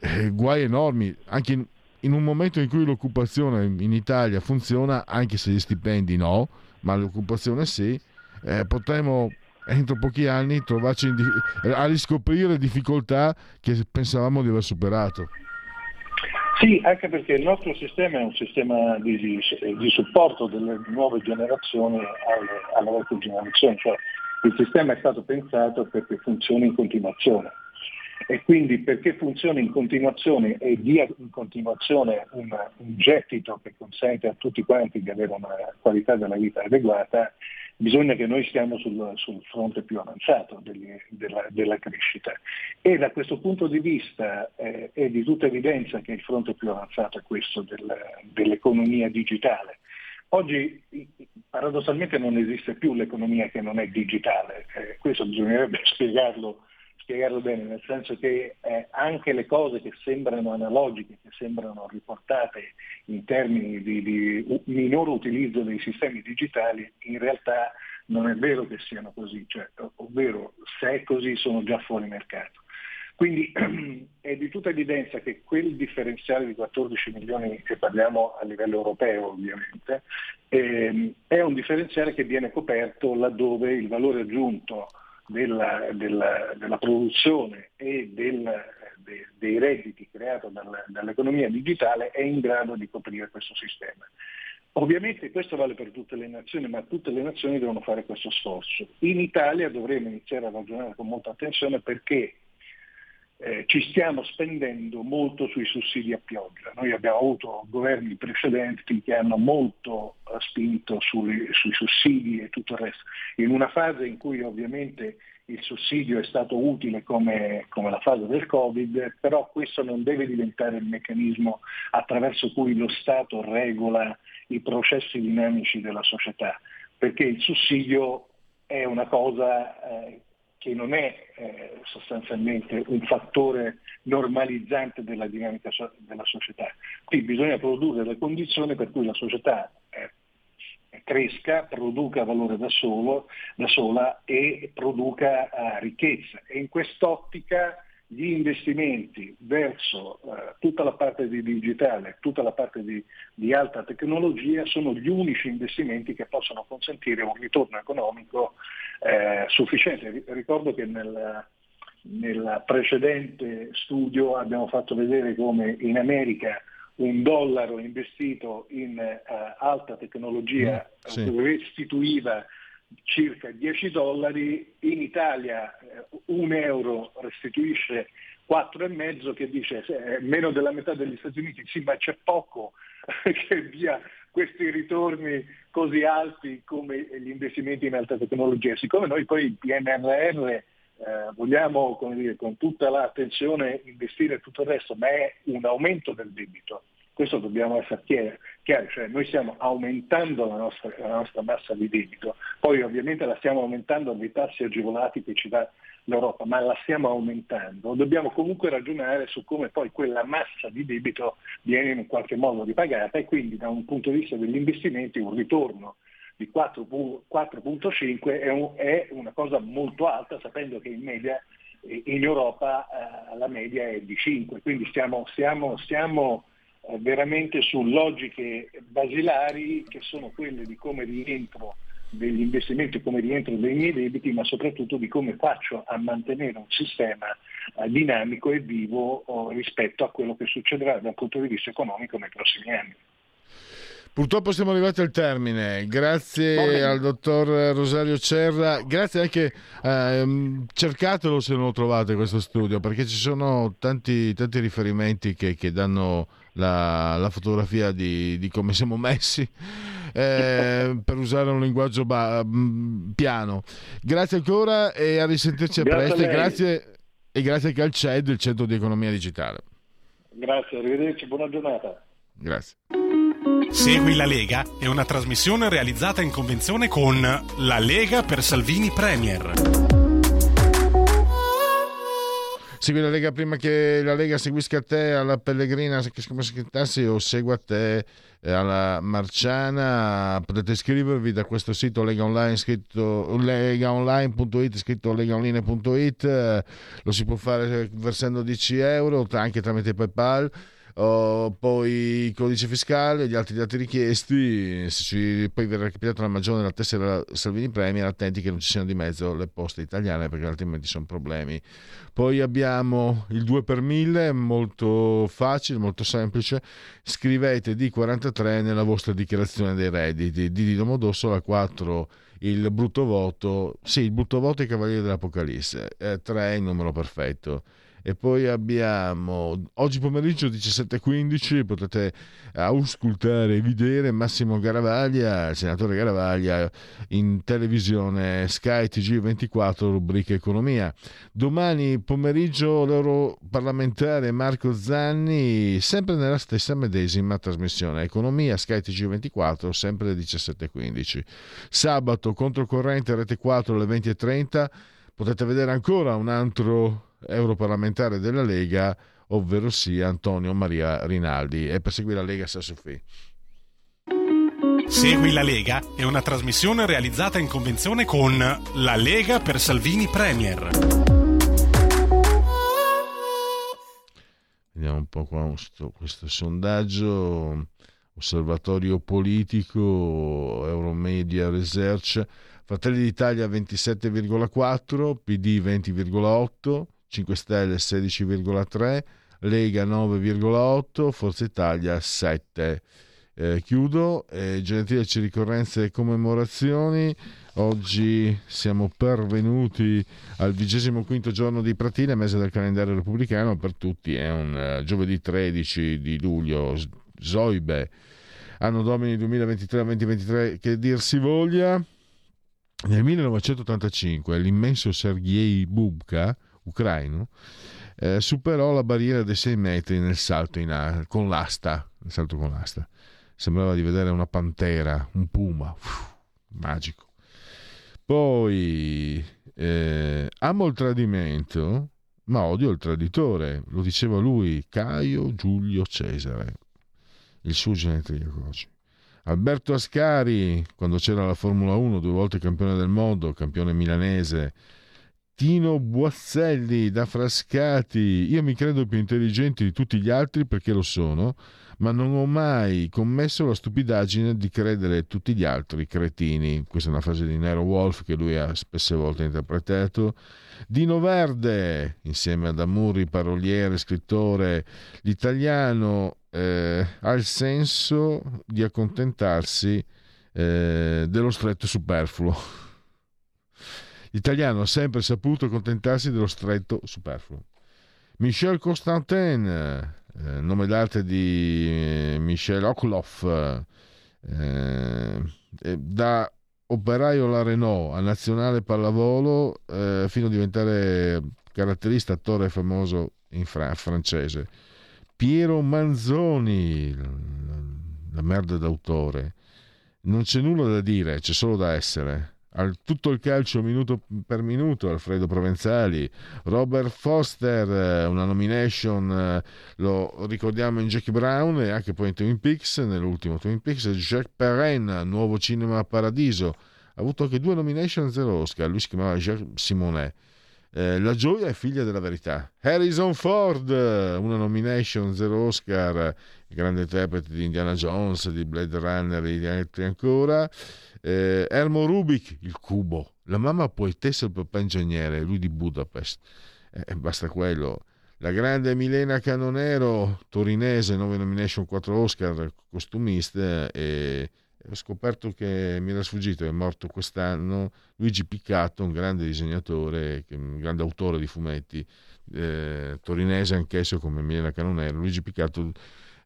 eh, guai enormi, anche in, in un momento in cui l'occupazione in Italia funziona, anche se gli stipendi no, ma l'occupazione sì, eh, potremo entro pochi anni trovarci di- a riscoprire difficoltà che pensavamo di aver superato. Sì, anche perché il nostro sistema è un sistema di, di supporto delle nuove generazioni alle, alle vecchie generazioni, cioè il sistema è stato pensato perché funzioni in continuazione e quindi perché funzioni in continuazione e dia in continuazione un, un, gettito che consente a tutti quanti di avere una qualità della vita adeguata, bisogna che noi stiamo sul, sul fronte più avanzato degli, della, della, crescita. E da questo punto di vista eh, è di tutta evidenza che il fronte più avanzato è questo del, dell'economia digitale. Oggi paradossalmente non esiste più l'economia che non è digitale, eh, questo bisognerebbe spiegarlo spiegarlo bene, nel senso che eh, anche le cose che sembrano analogiche, che sembrano riportate in termini di, di minor utilizzo dei sistemi digitali, in realtà non è vero che siano così, cioè, ovvero se è così sono già fuori mercato. Quindi è di tutta evidenza che quel differenziale di 14 milioni che parliamo a livello europeo ovviamente, ehm, è un differenziale che viene coperto laddove il valore aggiunto della, della, della produzione e del, de, dei redditi creati dal, dall'economia digitale è in grado di coprire questo sistema. Ovviamente questo vale per tutte le nazioni, ma tutte le nazioni devono fare questo sforzo. In Italia dovremo iniziare a ragionare con molta attenzione perché eh, ci stiamo spendendo molto sui sussidi a pioggia. Noi abbiamo avuto governi precedenti che hanno molto eh, spinto sui, sui sussidi e tutto il resto, in una fase in cui ovviamente il sussidio è stato utile come, come, la fase del Covid, però questo non deve diventare il meccanismo attraverso cui lo Stato regola i processi dinamici della società, perché il sussidio è una cosa eh, che non è eh, sostanzialmente un fattore normalizzante della dinamica so- della società. Qui bisogna produrre le condizioni per cui la società eh, cresca, produca valore da, solo, da sola e produca uh, ricchezza. E in quest'ottica gli investimenti verso uh, tutta la parte di digitale, tutta la parte di, di, alta tecnologia sono gli unici investimenti che possono consentire un ritorno economico uh, sufficiente. Ricordo che nel, nel precedente studio abbiamo fatto vedere come in America un dollaro investito in uh, alta tecnologia mm, sì. restituiva circa 10 dollari, in Italia uh, un euro restituisce 4,5 che dice è meno della metà degli Stati Uniti, sì ma c'è poco che dia questi ritorni così alti come gli investimenti in alta tecnologia. Siccome noi poi il PNRR eh, vogliamo dire, con tutta l'attenzione investire tutto il resto, ma è un aumento del debito. Questo dobbiamo essere chiari, chiari cioè noi stiamo aumentando la nostra, la nostra, massa di debito, poi ovviamente la stiamo aumentando dei tassi agevolati che ci dà l'Europa, ma la stiamo aumentando. Dobbiamo comunque ragionare su come poi quella massa di debito viene in qualche modo ripagata e quindi da un punto di vista degli investimenti un ritorno di 4.5 è, un, è una cosa molto alta sapendo che in media in Europa eh, la media è di 5, quindi stiamo, stiamo, stiamo eh, veramente su logiche basilari che sono quelle di come rientro degli investimenti, come rientro dei miei debiti, ma soprattutto di come faccio a mantenere un sistema eh, dinamico e vivo oh, rispetto a quello che succederà dal punto di vista economico nei prossimi anni. Purtroppo siamo arrivati al termine, grazie al dottor Rosario Cerra, grazie anche, eh, cercatelo se non lo trovate questo studio, perché ci sono tanti, tanti riferimenti che, che danno la, la, fotografia di, di, come siamo messi, eh, per usare un linguaggio ba- mm, piano. Grazie ancora e a risentirci a grazie presto a grazie, e grazie anche al CED, il Centro di Economia Digitale. Grazie, arrivederci, buona giornata. Grazie. Segui la Lega è una trasmissione realizzata in convenzione con La Lega per Salvini Premier. Segui la Lega prima che la Lega seguisca te alla Pellegrina, come scrittassi, o segua te eh, alla Marciana. Potete iscrivervi da questo sito Lega Online scritto legaonline.it scritto legaonline.it lo si può fare versando 10 euro anche tramite PayPal Oh, poi il codice fiscale, gli altri dati richiesti, se ci, poi verrà capitato la maggiore nella tessera Salvini Premier, attenti che non ci siano di mezzo le poste italiane perché altrimenti sono problemi. Poi abbiamo il 2 per 1000, molto facile, molto semplice, scrivete D43 nella vostra dichiarazione dei redditi, di Domodossola 4 il brutto voto, sì il brutto voto è i Cavalieri dell'Apocalisse, eh, 3 è il numero perfetto e poi abbiamo oggi pomeriggio 17.15 potete auscultare e vedere Massimo Garavaglia, il senatore Garavaglia in televisione Sky TG24 rubrica economia. Domani pomeriggio l'europarlamentare Marco Zanni sempre nella stessa medesima trasmissione economia Sky TG24 sempre alle 17.15. Sabato controcorrente rete 4 alle 20.30 potete vedere ancora un altro europarlamentare della Lega, ovvero sia Antonio Maria Rinaldi. E per seguire la Lega Sassufi. Segui la Lega è una trasmissione realizzata in convenzione con La Lega per Salvini Premier. Vediamo un po' qua questo, questo sondaggio. Osservatorio politico, Euromedia Research, Fratelli d'Italia 27,4, PD 20,8, 5 Stelle 16,3, Lega 9,8, Forza Italia 7. Eh, chiudo, eh, genetriaci, ricorrenze e commemorazioni. Oggi siamo pervenuti al 25 giorno di Pratina, mese del calendario repubblicano, per tutti è un uh, giovedì 13 di luglio, Zoibe, anno domini 2023-2023, che dir si voglia. Nel 1985 l'immenso Sergei Bubka, ucraino, eh, superò la barriera dei 6 metri nel salto a- con l'asta, nel salto con l'asta sembrava di vedere una pantera, un puma, Uff, magico. Poi eh, amo il tradimento, ma odio il traditore, lo diceva lui, Caio Giulio Cesare, il suo genetriaco. Alberto Ascari, quando c'era la Formula 1, due volte campione del mondo, campione milanese. Tino Buazzelli da Frascati, io mi credo più intelligente di tutti gli altri perché lo sono ma non ho mai commesso la stupidaggine di credere tutti gli altri cretini. Questa è una frase di Nero Wolf che lui ha spesse volte interpretato. Dino Verde, insieme ad Amuri, paroliere, scrittore, l'italiano eh, ha il senso di accontentarsi eh, dello stretto superfluo. L'italiano ha sempre saputo accontentarsi dello stretto superfluo. Michel Constantin, eh, nome d'arte di eh, Michel Okloff, eh, da operaio alla Renault a nazionale pallavolo eh, fino a diventare caratterista, attore famoso in fra- francese. Piero Manzoni, la merda d'autore. Non c'è nulla da dire, c'è solo da essere al tutto il calcio minuto per minuto, Alfredo Provenzali, Robert Foster, eh, una nomination, eh, lo ricordiamo in Jackie Brown e anche poi in Twin Peaks, nell'ultimo Twin Peaks, Jacques Perrin, Nuovo Cinema Paradiso, ha avuto anche due nomination, zero Oscar, lui si chiamava Jacques Simonet. Eh, la gioia è figlia della verità. Harrison Ford, una nomination, zero Oscar, grande interprete di Indiana Jones, di Blade Runner e di altri ancora. Eh, Ermo Rubik, il cubo. La mamma poetessa e il papà ingegnere, lui di Budapest. Eh, basta quello. La grande Milena Canonero, torinese, 9 nomination, 4 Oscar, costumista. E ho scoperto che mi era sfuggito, è morto quest'anno Luigi Piccato, un grande disegnatore, un grande autore di fumetti, eh, torinese anch'esso come Milena Canonero. Luigi Piccato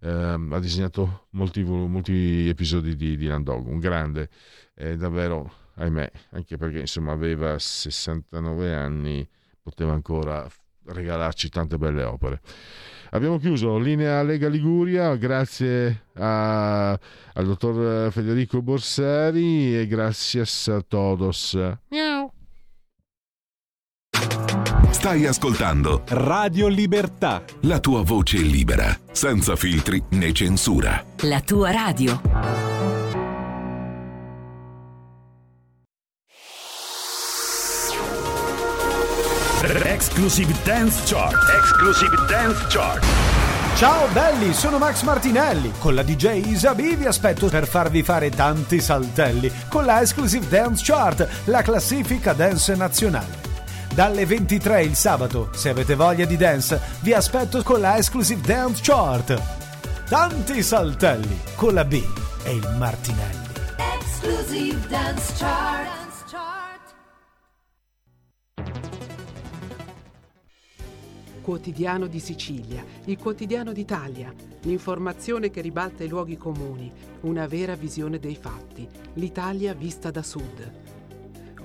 eh, ha disegnato molti, molti episodi di, di Landog, un grande è davvero, ahimè, anche perché insomma aveva 69 anni, poteva ancora regalarci tante belle opere. Abbiamo chiuso linea Lega Liguria, grazie a, al dottor Federico Borsari e grazie a todos. Miau. Stai ascoltando Radio Libertà. La tua voce libera, senza filtri né censura. La tua radio. Exclusive Dance Chart. Exclusive Dance Chart. Ciao belli, sono Max Martinelli. Con la DJ Isabi vi aspetto per farvi fare tanti saltelli con la Exclusive Dance Chart, la classifica dance nazionale. Dalle 23 il sabato, se avete voglia di dance, vi aspetto con la Exclusive Dance Chart. Tanti saltelli con la B e il Martinelli. Exclusive Dance Chart. Quotidiano di Sicilia, il quotidiano d'Italia, l'informazione che ribalta i luoghi comuni, una vera visione dei fatti, l'Italia vista da sud.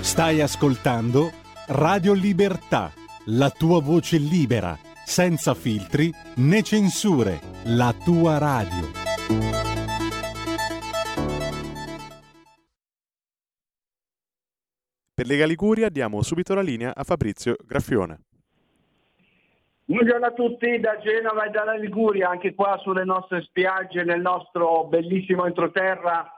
Stai ascoltando Radio Libertà, la tua voce libera, senza filtri né censure, la tua radio. Per Lega Liguria diamo subito la linea a Fabrizio Graffione. Buongiorno a tutti da Genova e dalla Liguria, anche qua sulle nostre spiagge, nel nostro bellissimo entroterra.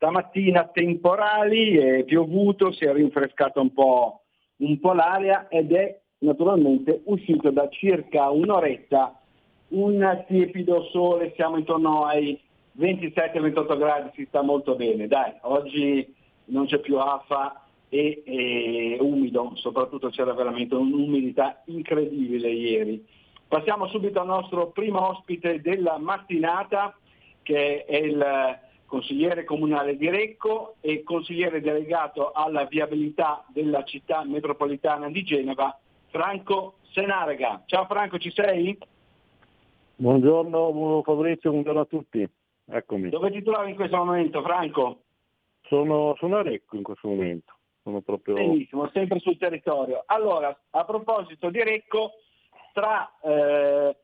Stamattina temporali, è piovuto, si è rinfrescata un po', un po' l'aria ed è naturalmente uscito da circa un'oretta un tiepido sole, siamo intorno ai 27-28 gradi, si sta molto bene. Dai, oggi non c'è più afa e, e umido, soprattutto c'era veramente un'umidità incredibile ieri. Passiamo subito al nostro primo ospite della mattinata, che è il consigliere comunale di Recco e consigliere delegato alla viabilità della città metropolitana di Genova, Franco Senarega. Ciao Franco, ci sei? Buongiorno Fabrizio, buongiorno a tutti. Eccomi. Dove ti trovi in questo momento, Franco? Sono, sono a Recco in questo momento. Sono proprio... Benissimo, sempre sul territorio. Allora, a proposito di Recco, tra, eh,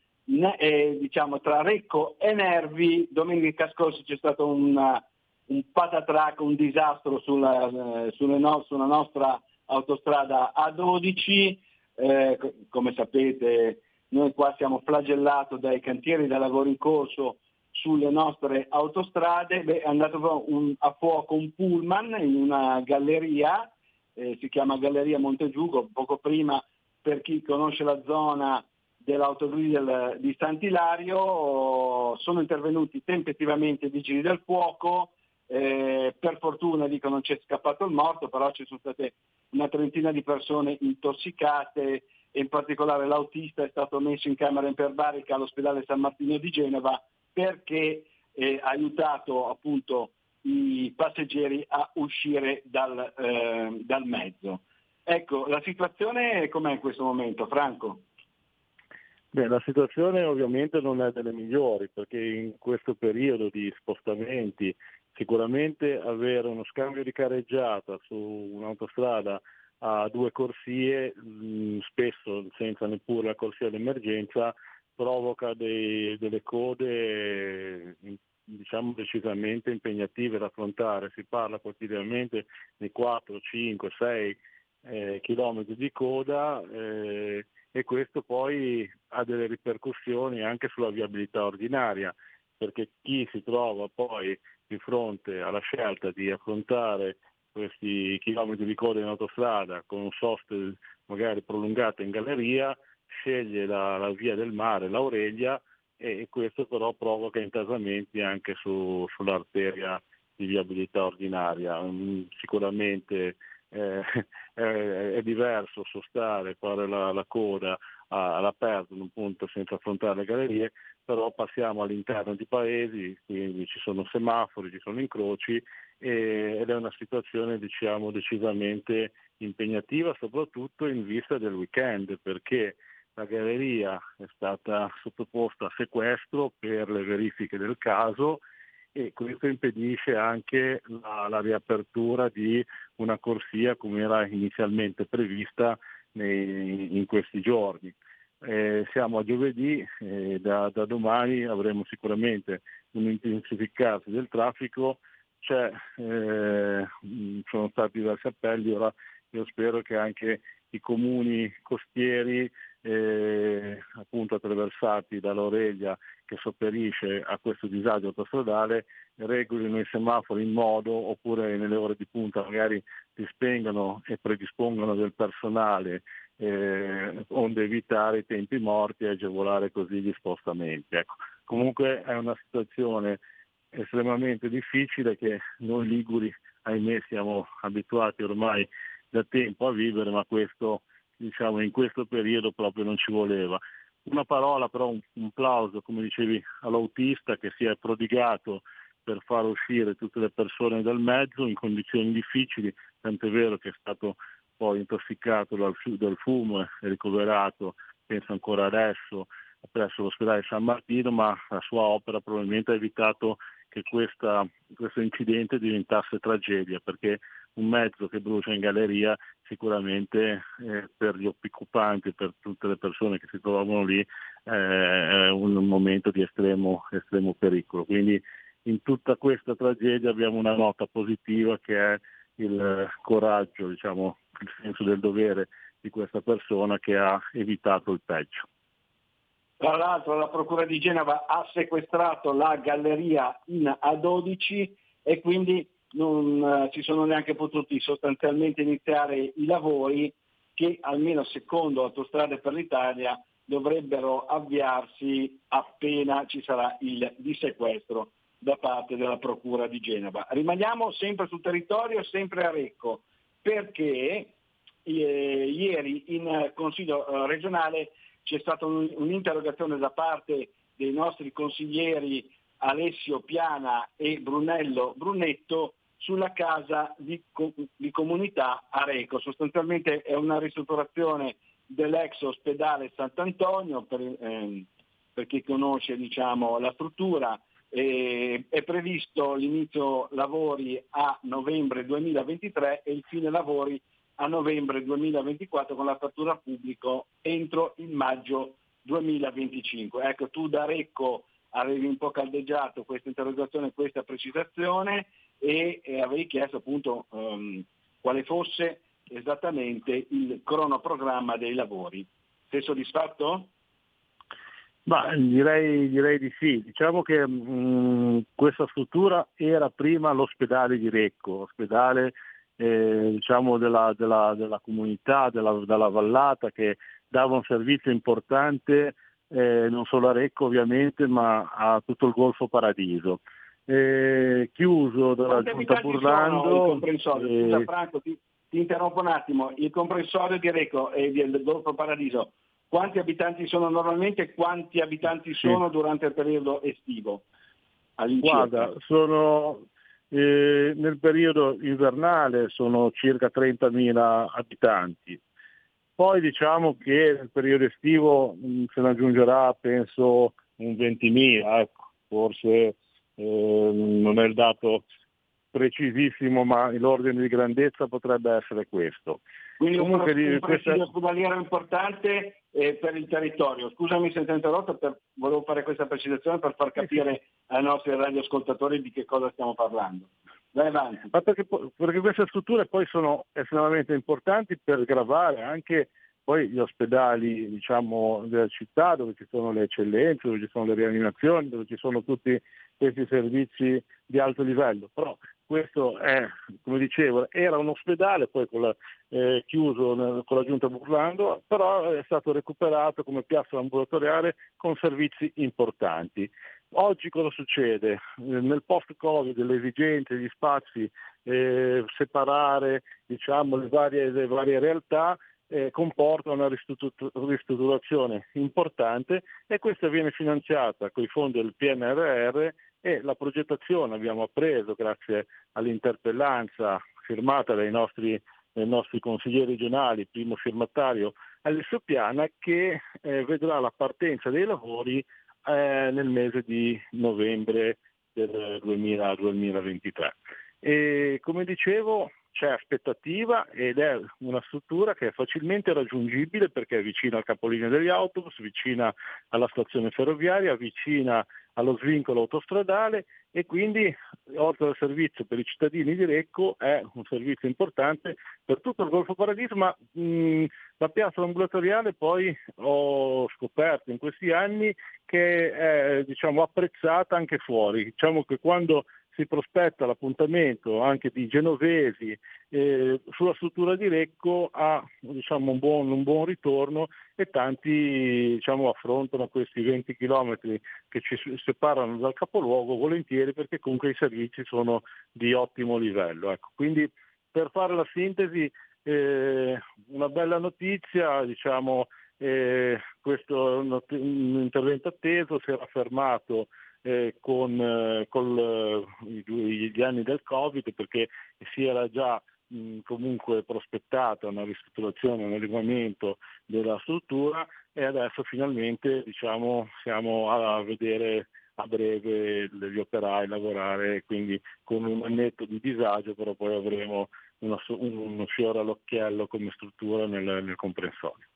eh, diciamo, tra Recco e Nervi, domenica scorsa c'è stato un, un patatrack, un disastro sulla, eh, no, sulla nostra autostrada A12. Eh, come sapete noi qua siamo flagellati dai cantieri da lavoro in corso sulle nostre autostrade, Beh, è andato un, a fuoco un pullman in una galleria, eh, si chiama Galleria Montegiugo, poco prima per chi conosce la zona dell'autogrill di Sant'Ilario, sono intervenuti tempestivamente i vigili del fuoco, eh, per fortuna dico non c'è scappato il morto, però ci sono state una trentina di persone intossicate e in particolare l'autista è stato messo in camera iperbarica all'ospedale San Martino di Genova perché eh, ha aiutato appunto i passeggeri a uscire dal, eh, dal mezzo. Ecco, la situazione com'è in questo momento, Franco? Beh, la situazione ovviamente non è delle migliori perché in questo periodo di spostamenti sicuramente avere uno scambio di careggiata su un'autostrada a due corsie, spesso senza neppure la corsia d'emergenza, provoca dei, delle code diciamo decisamente impegnative da affrontare. Si parla quotidianamente di 4, 5, 6 eh, chilometri di coda eh, e questo poi ha delle ripercussioni anche sulla viabilità ordinaria, perché chi si trova poi di fronte alla scelta di affrontare questi chilometri di coda in autostrada con un sost magari prolungato in galleria, sceglie la, la via del mare, l'Aurelia, e questo però provoca intasamenti anche su, sull'arteria di viabilità ordinaria. Um, sicuramente eh, è, diverso sostare, fare la, la coda all'aperto in un punto senza affrontare le gallerie, però passiamo all'interno di paesi, quindi ci sono semafori, ci sono incroci e, ed è una situazione diciamo, decisamente impegnativa, soprattutto in vista del weekend, perché la galleria è stata sottoposta a sequestro per le verifiche del caso e questo impedisce anche la, la riapertura di una corsia come era inizialmente prevista nei, in questi giorni. Eh, siamo a giovedì e da, da, domani avremo sicuramente un intensificarsi del traffico, eh, sono stati diversi appelli, ora io spero che anche i comuni costieri eh, appunto attraversati dall'Aurelia che sopperisce a questo disagio autostradale regolino i semafori in modo oppure nelle ore di punta magari dispengano e predispongano del personale eh, onde evitare i tempi morti e agevolare così gli spostamenti. Ecco. Comunque è una situazione estremamente difficile che noi liguri, ahimè, siamo abituati ormai da tempo a vivere, ma questo diciamo, in questo periodo proprio non ci voleva. Una parola però, un, un plauso, come dicevi, all'autista che si è prodigato per far uscire tutte le persone dal mezzo in condizioni difficili, tant'è vero che è stato poi intossicato dal, dal fumo e ricoverato, penso ancora adesso, presso l'ospedale San Martino, ma la sua opera probabilmente ha evitato che questa, questo incidente diventasse tragedia, perché un mezzo che brucia in galleria sicuramente eh, per gli occupanti, per tutte le persone che si trovavano lì, eh, è un momento di estremo, estremo pericolo. Quindi in tutta questa tragedia abbiamo una nota positiva che è il coraggio, diciamo, il senso del dovere di questa persona che ha evitato il peggio. Tra l'altro la Procura di Genova ha sequestrato la galleria in A12 e quindi non uh, ci sono neanche potuti sostanzialmente iniziare i lavori che almeno secondo Autostrade per l'Italia dovrebbero avviarsi appena ci sarà il dissequestro da parte della Procura di Genova. Rimaniamo sempre sul territorio, sempre a Recco, perché eh, ieri in Consiglio eh, regionale c'è stata un, un'interrogazione da parte dei nostri consiglieri Alessio Piana e Brunello Brunetto sulla casa di, di comunità a Reco. Sostanzialmente è una ristrutturazione dell'ex ospedale Sant'Antonio, per, ehm, per chi conosce diciamo, la struttura, eh, è previsto l'inizio lavori a novembre 2023 e il fine lavori a novembre 2024 con l'apertura pubblico entro il maggio 2025. Ecco, tu da Recco avevi un po' caldeggiato questa interrogazione, questa precisazione e, e avevi chiesto appunto um, quale fosse esattamente il cronoprogramma dei lavori. Sei soddisfatto? Ma, direi, direi, di sì. Diciamo che mh, questa struttura era prima l'ospedale di Recco, ospedale eh, diciamo della, della, della, comunità, della, della, vallata che dava un servizio importante eh, non solo a Recco ovviamente ma a tutto il Golfo Paradiso. Eh, chiuso dalla giunta Burlando. Eh, Scusa Franco, ti, ti, interrompo un attimo. Il comprensorio di Recco e del Golfo Paradiso, quanti abitanti sono normalmente e quanti abitanti sono sì. durante il periodo estivo? Guarda, sono eh, nel periodo invernale sono circa 30.000 abitanti. Poi diciamo che nel periodo estivo mh, se ne aggiungerà penso un 20.000, ecco, forse eh, non è il dato precisissimo, ma l'ordine di grandezza potrebbe essere questo. Quindi Comunque, un, un questa... ospedaliero importante eh, per il territorio. Scusami se ti ho interrotto, per, volevo fare questa precisazione per far capire ai nostri radioascoltatori di che cosa stiamo parlando. Ma perché, perché queste strutture poi sono estremamente importanti per gravare anche poi gli ospedali diciamo, della città dove ci sono le eccellenze, dove ci sono le rianimazioni, dove ci sono tutti questi servizi di alto livello. Però questo è, come dicevo, era un ospedale, poi con la, eh, chiuso con la giunta Burlando, però è stato recuperato come piazza ambulatoriale con servizi importanti. Oggi cosa succede? Eh, nel post-Covid le esigenze, gli spazi, eh, separare diciamo, le, varie, le varie realtà eh, comporta una ristrutturazione importante e questa viene finanziata con i fondi del PNRR e la progettazione abbiamo appreso grazie all'interpellanza firmata dai nostri, dai nostri consiglieri regionali, primo firmatario Alessio Piana, che eh, vedrà la partenza dei lavori eh, nel mese di novembre del 2000, 2023. E come dicevo c'è aspettativa ed è una struttura che è facilmente raggiungibile perché è vicina al capolinea degli autobus, vicina alla stazione ferroviaria, vicina allo svincolo autostradale e quindi oltre al servizio per i cittadini di Recco è un servizio importante per tutto il Golfo Paradiso, ma mh, la piazza ambulatoriale poi ho scoperto in questi anni che è diciamo, apprezzata anche fuori. Diciamo che quando si prospetta l'appuntamento anche di genovesi eh, sulla struttura di Recco ha diciamo, un, buon, un, buon, ritorno e tanti diciamo, affrontano questi 20 km che ci separano dal capoluogo volentieri perché comunque i servizi sono di ottimo livello. Ecco, quindi per fare la sintesi eh, una bella notizia, diciamo, eh, questo è un intervento atteso, si era fermato eh, con, eh, eh, gli anni del Covid perché si era già mh, comunque prospettata una ristrutturazione, un adeguamento della struttura e adesso finalmente diciamo, siamo a vedere a breve gli operai lavorare, quindi con un annetto di disagio, però poi avremo uno, uno fiore all'occhiello come struttura nel, nel comprensorio.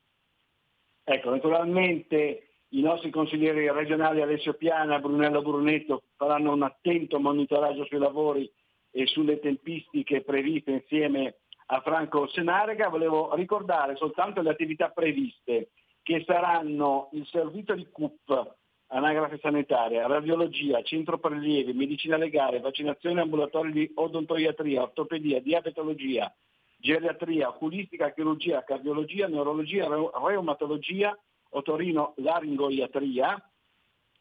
Ecco, naturalmente i nostri consiglieri regionali Alessio Piana e Brunello Brunetto faranno un attento monitoraggio sui lavori e sulle tempistiche previste insieme a Franco Senarega. Volevo ricordare soltanto le attività previste che saranno il servizio di CUP, anagrafe sanitaria, radiologia, centro prelievi, medicina legale, vaccinazione ambulatori di odontoiatria, ortopedia, diabetologia, geriatria, oculistica, chirurgia, cardiologia, neurologia, reumatologia, otorino, laringoiatria,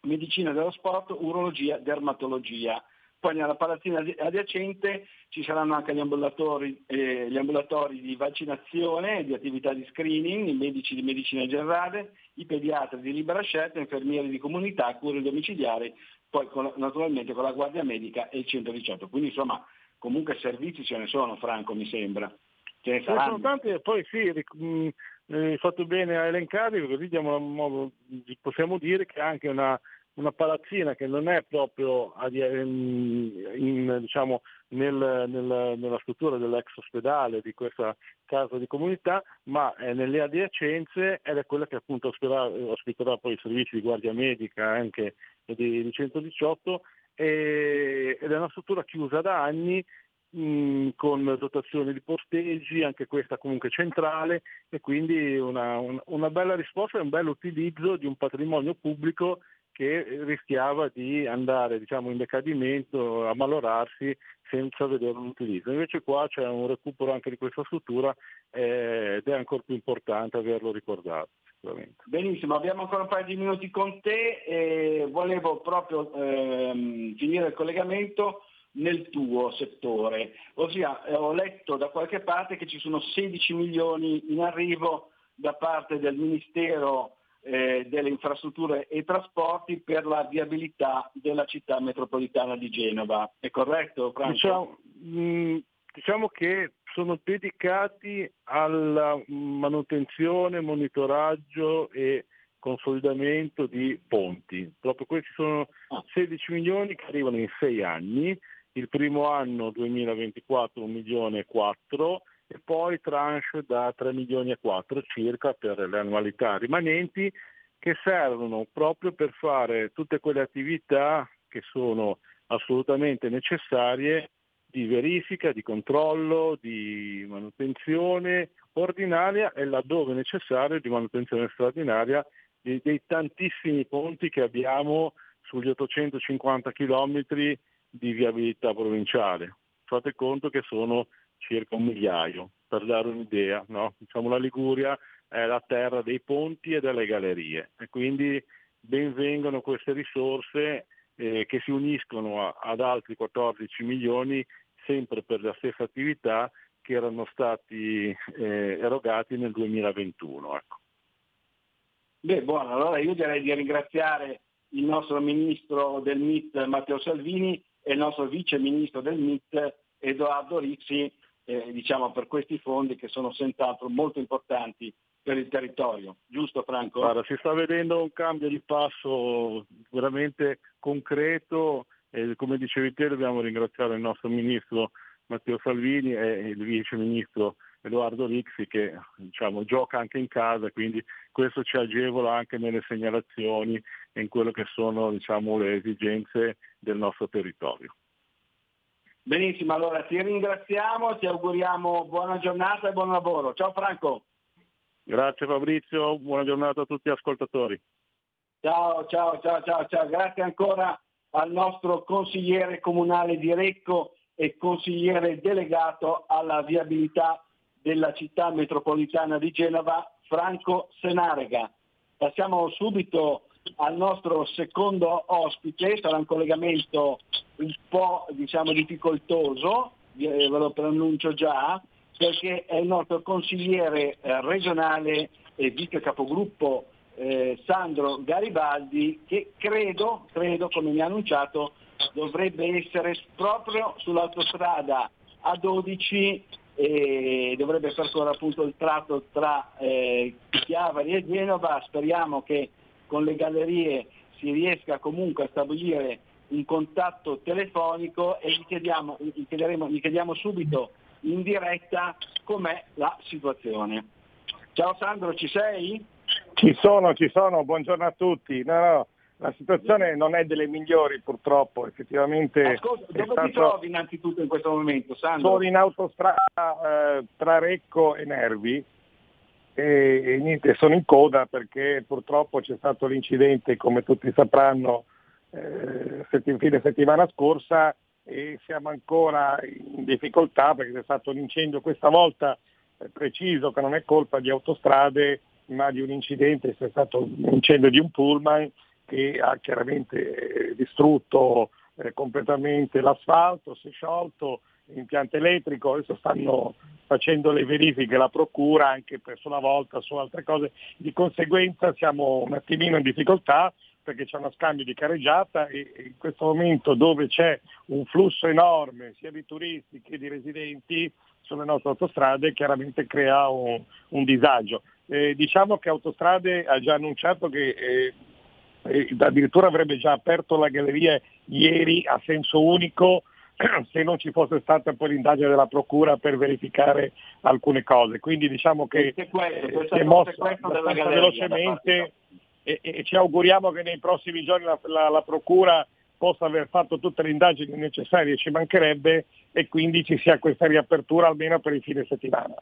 medicina dello sport, urologia, dermatologia. Poi nella palazzina adiacente ci saranno anche gli ambulatori, eh, gli ambulatori di vaccinazione, di attività di screening, i medici di medicina generale, i pediatri di libera scelta, infermieri di comunità, cure domiciliari, poi con, naturalmente con la guardia medica e il 118. Quindi insomma comunque servizi ce ne sono, Franco, mi sembra. Ce ne saranno. sono tanti e poi sì, hai fatto bene a elencarli, così diamo, possiamo dire che anche una una palazzina che non è proprio in, in, diciamo, nel, nel, nella struttura dell'ex ospedale di questa casa di comunità, ma è nelle adiacenze ed è quella che appunto ospiterà, ospiterà poi i servizi di guardia medica anche di, di 118 e, ed è una struttura chiusa da anni mh, con dotazioni di posteggi, anche questa comunque centrale e quindi una, un, una bella risposta e un bel utilizzo di un patrimonio pubblico che rischiava di andare diciamo, in decadimento, a malorarsi senza vedere un utilizzo. Invece qua c'è un recupero anche di questa struttura eh, ed è ancora più importante averlo ricordato. Benissimo, abbiamo ancora un paio di minuti con te e volevo proprio ehm, finire il collegamento nel tuo settore. Ossia, eh, ho letto da qualche parte che ci sono 16 milioni in arrivo da parte del Ministero eh, delle infrastrutture e trasporti per la viabilità della città metropolitana di Genova. È corretto Franco? Diciamo, mh, mm, diciamo che sono dedicati alla manutenzione, monitoraggio e consolidamento di ponti. Proprio questi sono 16 ah. milioni che arrivano in 6 anni, il primo anno 2024 1 milione e 4 e poi tranche da 3 milioni e 4 circa per le annualità rimanenti che servono proprio per fare tutte quelle attività che sono assolutamente necessarie di verifica, di controllo, di manutenzione ordinaria e laddove necessario di manutenzione straordinaria dei, dei tantissimi ponti che abbiamo sugli 850 km di viabilità provinciale. Fate conto che sono circa un migliaio, per dare un'idea. No? Diciamo, la Liguria è la terra dei ponti e delle gallerie e quindi benvengano queste risorse eh, che si uniscono a, ad altri 14 milioni sempre per la stessa attività che erano stati eh, erogati nel 2021. Ecco. Beh, buono, allora io direi di ringraziare il nostro ministro del MIT Matteo Salvini e il nostro vice ministro del MIT Edoardo Rixi eh, diciamo, per questi fondi che sono senz'altro molto importanti per il territorio. Giusto Franco? Guarda, si sta vedendo un cambio di passo veramente concreto e come dicevi te dobbiamo ringraziare il nostro ministro Matteo Salvini e il vice ministro Edoardo Rixi che diciamo, gioca anche in casa, quindi questo ci agevola anche nelle segnalazioni e in quello che sono diciamo, le esigenze del nostro territorio. Benissimo, allora ti ringraziamo, ti auguriamo buona giornata e buon lavoro. Ciao Franco. Grazie Fabrizio, buona giornata a tutti gli ascoltatori. Ciao, ciao, ciao, ciao, ciao. Grazie ancora al nostro consigliere comunale di Recco e consigliere delegato alla viabilità della città metropolitana di Genova, Franco Senarega. Passiamo subito al nostro secondo ospite, sarà un collegamento un po' diciamo, difficoltoso, ve lo preannuncio già, perché è il nostro consigliere eh, regionale e vice capogruppo eh, Sandro Garibaldi che credo, credo, come mi ha annunciato, dovrebbe essere proprio sull'autostrada A12 e dovrebbe percorrere appunto il tratto tra eh, Chiavari e Genova. Speriamo che con le gallerie si riesca comunque a stabilire un contatto telefonico e gli chiediamo, gli gli chiediamo subito in diretta com'è la situazione. Ciao Sandro, ci sei? Ci sono, ci sono, buongiorno a tutti. No, no, la situazione non è delle migliori purtroppo, effettivamente. Ascolta, dove stato... ti trovi innanzitutto in questo momento, Sandro? Sono in autostrada eh, tra Recco e Nervi e, e, niente, sono in coda perché purtroppo c'è stato l'incidente, come tutti sapranno, eh, fine settimana scorsa e siamo ancora in difficoltà perché c'è stato un incendio questa volta eh, preciso che non è colpa di autostrade ma di un incidente, è stato un incendio di un pullman che ha chiaramente eh, distrutto eh, completamente l'asfalto, si è sciolto, l'impianto elettrico, adesso stanno facendo le verifiche la procura anche per una volta su altre cose, di conseguenza siamo un attimino in difficoltà perché c'è uno scambio di careggiata e in questo momento dove c'è un flusso enorme sia di turisti che di residenti sulle nostre autostrade chiaramente crea un, un disagio. Eh, diciamo che Autostrade ha già annunciato che eh, eh, addirittura avrebbe già aperto la galleria ieri a senso unico se non ci fosse stata poi l'indagine della Procura per verificare alcune cose. Quindi diciamo che eh, si è mossa velocemente e, e, ci auguriamo che nei prossimi giorni la, la, la Procura possa aver fatto tutte le indagini necessarie, ci mancherebbe, e quindi ci sia questa riapertura almeno per il fine settimana.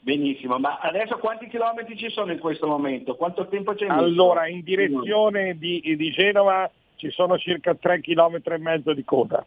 Benissimo, ma adesso quanti chilometri ci sono in questo momento? Quanto tempo c'è? Allora, in direzione di, di, Genova ci sono circa 3 km e mezzo di coda.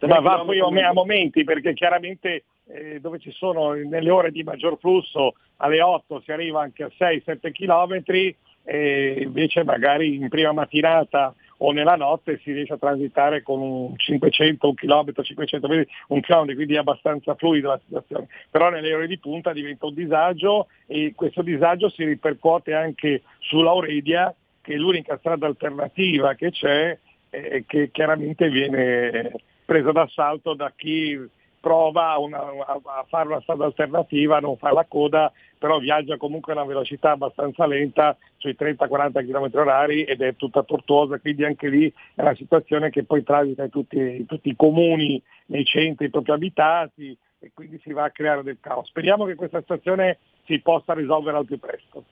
Ma va poi a momenti perché chiaramente eh, dove ci sono nelle ore di maggior flusso alle 8 si arriva anche a 6-7 km e invece magari in prima mattinata o nella notte si riesce a transitare con un 500, un chilometro, 500 metri, un chilometro, quindi è abbastanza fluida la situazione. Però nelle ore di punta diventa un disagio e questo disagio si ripercuote anche sull'Auredia, che è l'unica strada alternativa che c'è e che chiaramente viene presa d'assalto da chi prova una, a fare una strada alternativa, non fa la coda, però viaggia comunque a una velocità abbastanza lenta, sui 30-40 km orari ed è tutta tortuosa, quindi anche lì è una situazione che poi transita in tutti, in tutti i comuni, nei centri proprio abitati e quindi si va a creare del caos. Speriamo che questa situazione si possa risolvere al più presto.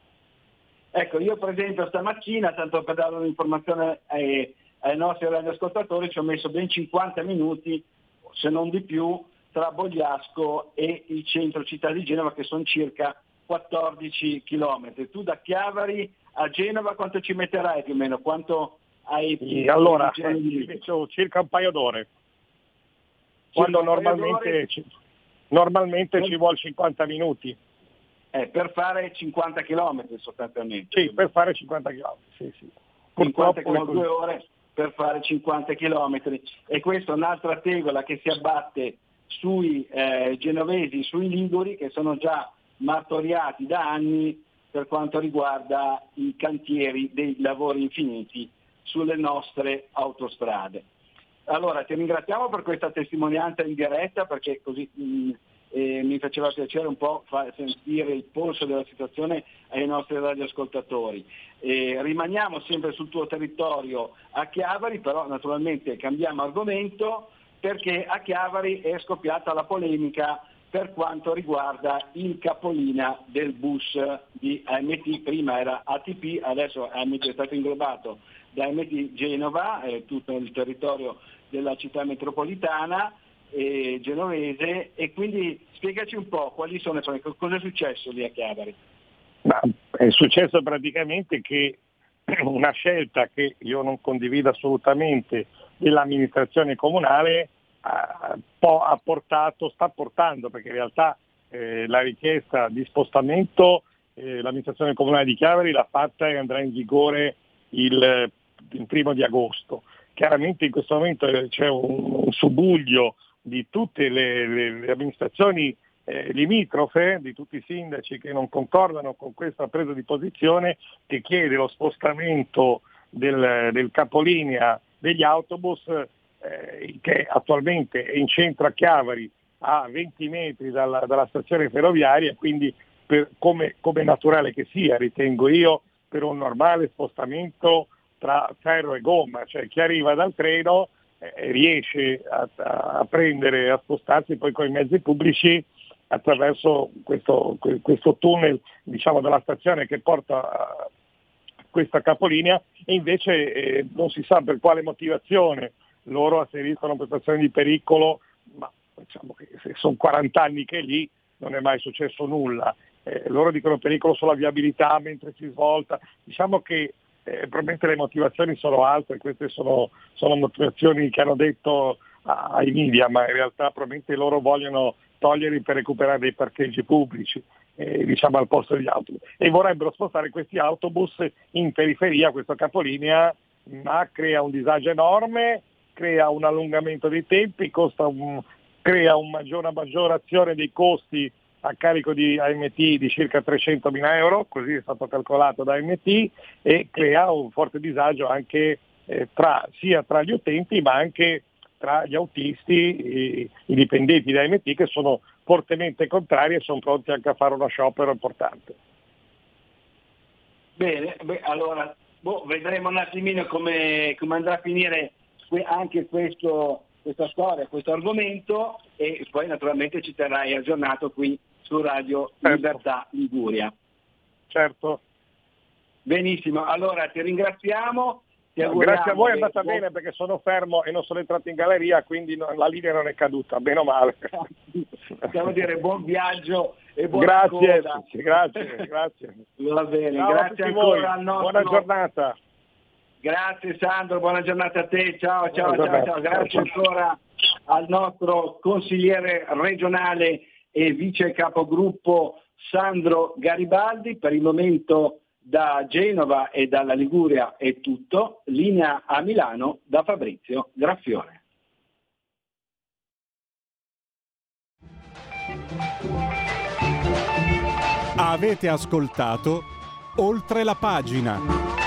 Ecco, io per esempio stamattina, tanto per dare un'informazione ai, ai nostri radioascoltatori, ci ho messo ben 50 minuti, se non di più, tra Bogliasco e il centro città di Genova che sono circa 14 km. Tu da Chiavari a Genova quanto ci metterai più o meno? Quanto hai sì, allora, metto circa un paio d'ore. Quando normalmente, ci, normalmente ci vuole 50 minuti. Eh, per fare 50 km sostanzialmente. Sì, per fare 50 km, sì, sì. 50 km, due ore per fare 50 km. E questa è un'altra tegola che si abbatte sui eh, genovesi, sui liguri che sono già martoriati da anni per quanto riguarda i cantieri dei lavori infiniti sulle nostre autostrade. Allora ti ringraziamo per questa testimonianza in diretta perché così mh, mm, eh, mi faceva piacere un po' far sentire il polso della situazione ai nostri radioascoltatori. Eh, rimaniamo sempre sul tuo territorio a Chiavari, però naturalmente cambiamo argomento perché a Chiavari è scoppiata la polemica per quanto riguarda il capolina del bus di AMT, prima era ATP, adesso AMT è stato inglobato da AMT Genova, eh, tutto il territorio della città metropolitana eh, genovese e quindi spiegaci un po' quali sono, cosa è successo lì a Chiavari. Ma è successo praticamente che una scelta che io non condivido assolutamente dell'amministrazione comunale ha, ha portato, sta portando, perché in realtà eh, la richiesta di spostamento eh, l'amministrazione comunale di Chiavari l'ha fatta e andrà in vigore il, il primo di agosto. Chiaramente in questo momento eh, c'è un, un subuglio di tutte le, le, le amministrazioni eh, limitrofe, di tutti i sindaci che non concordano con questa presa di posizione, che chiede lo spostamento del, del capolinea degli autobus eh, che attualmente è in centro a Chiavari a 20 metri dalla, dalla stazione ferroviaria, quindi per, come, come, naturale che sia, ritengo io, per un normale spostamento tra ferro e gomma, cioè chi arriva dal treno eh, riesce a, a, prendere, a spostarsi poi con i mezzi pubblici attraverso questo, questo tunnel diciamo, della stazione che porta a questa capolinea e invece eh, non si sa per quale motivazione loro asseriscono prestazioni di pericolo, ma diciamo che se sono 40 anni che è lì non è mai successo nulla. Eh, loro dicono pericolo sulla viabilità mentre si svolta. Diciamo che eh, probabilmente le motivazioni sono altre, queste sono, sono motivazioni che hanno detto ai media, ma in realtà probabilmente loro vogliono toglierli per recuperare dei parcheggi pubblici. Eh, diciamo al posto degli autobus e vorrebbero spostare questi autobus in periferia, questo capolinea, ma crea un disagio enorme, crea un allungamento dei tempi, un, crea una maggiore azione dei costi a carico di AMT di circa 300 mila euro, così è stato calcolato da AMT, e crea un forte disagio anche eh, tra, sia tra gli utenti ma anche tra gli autisti, i, i dipendenti di AMT che sono fortemente contrari e sono pronti anche a fare uno sciopero importante. Bene, beh, allora boh, vedremo un attimino come, come andrà a finire anche questo, questa storia, questo argomento e poi naturalmente ci terrai aggiornato qui su Radio certo. Libertà Liguria. Certo. Benissimo, allora ti ringraziamo. Grazie a voi è andata bene perché sono fermo e non sono entrato in galleria, quindi no, la linea non è caduta, bene o male. Possiamo dire buon viaggio e buon Grazie, grazie, grazie. Va bene, Ciao grazie ancora al nostro... Buona giornata. Grazie Sandro, buona giornata a te, ciao ciao ciao, ciao. grazie ancora al nostro consigliere regionale e vice capogruppo Sandro Garibaldi. Per il momento da Genova e dalla Liguria è tutto, linea a Milano da Fabrizio Graffione. Avete ascoltato oltre la pagina.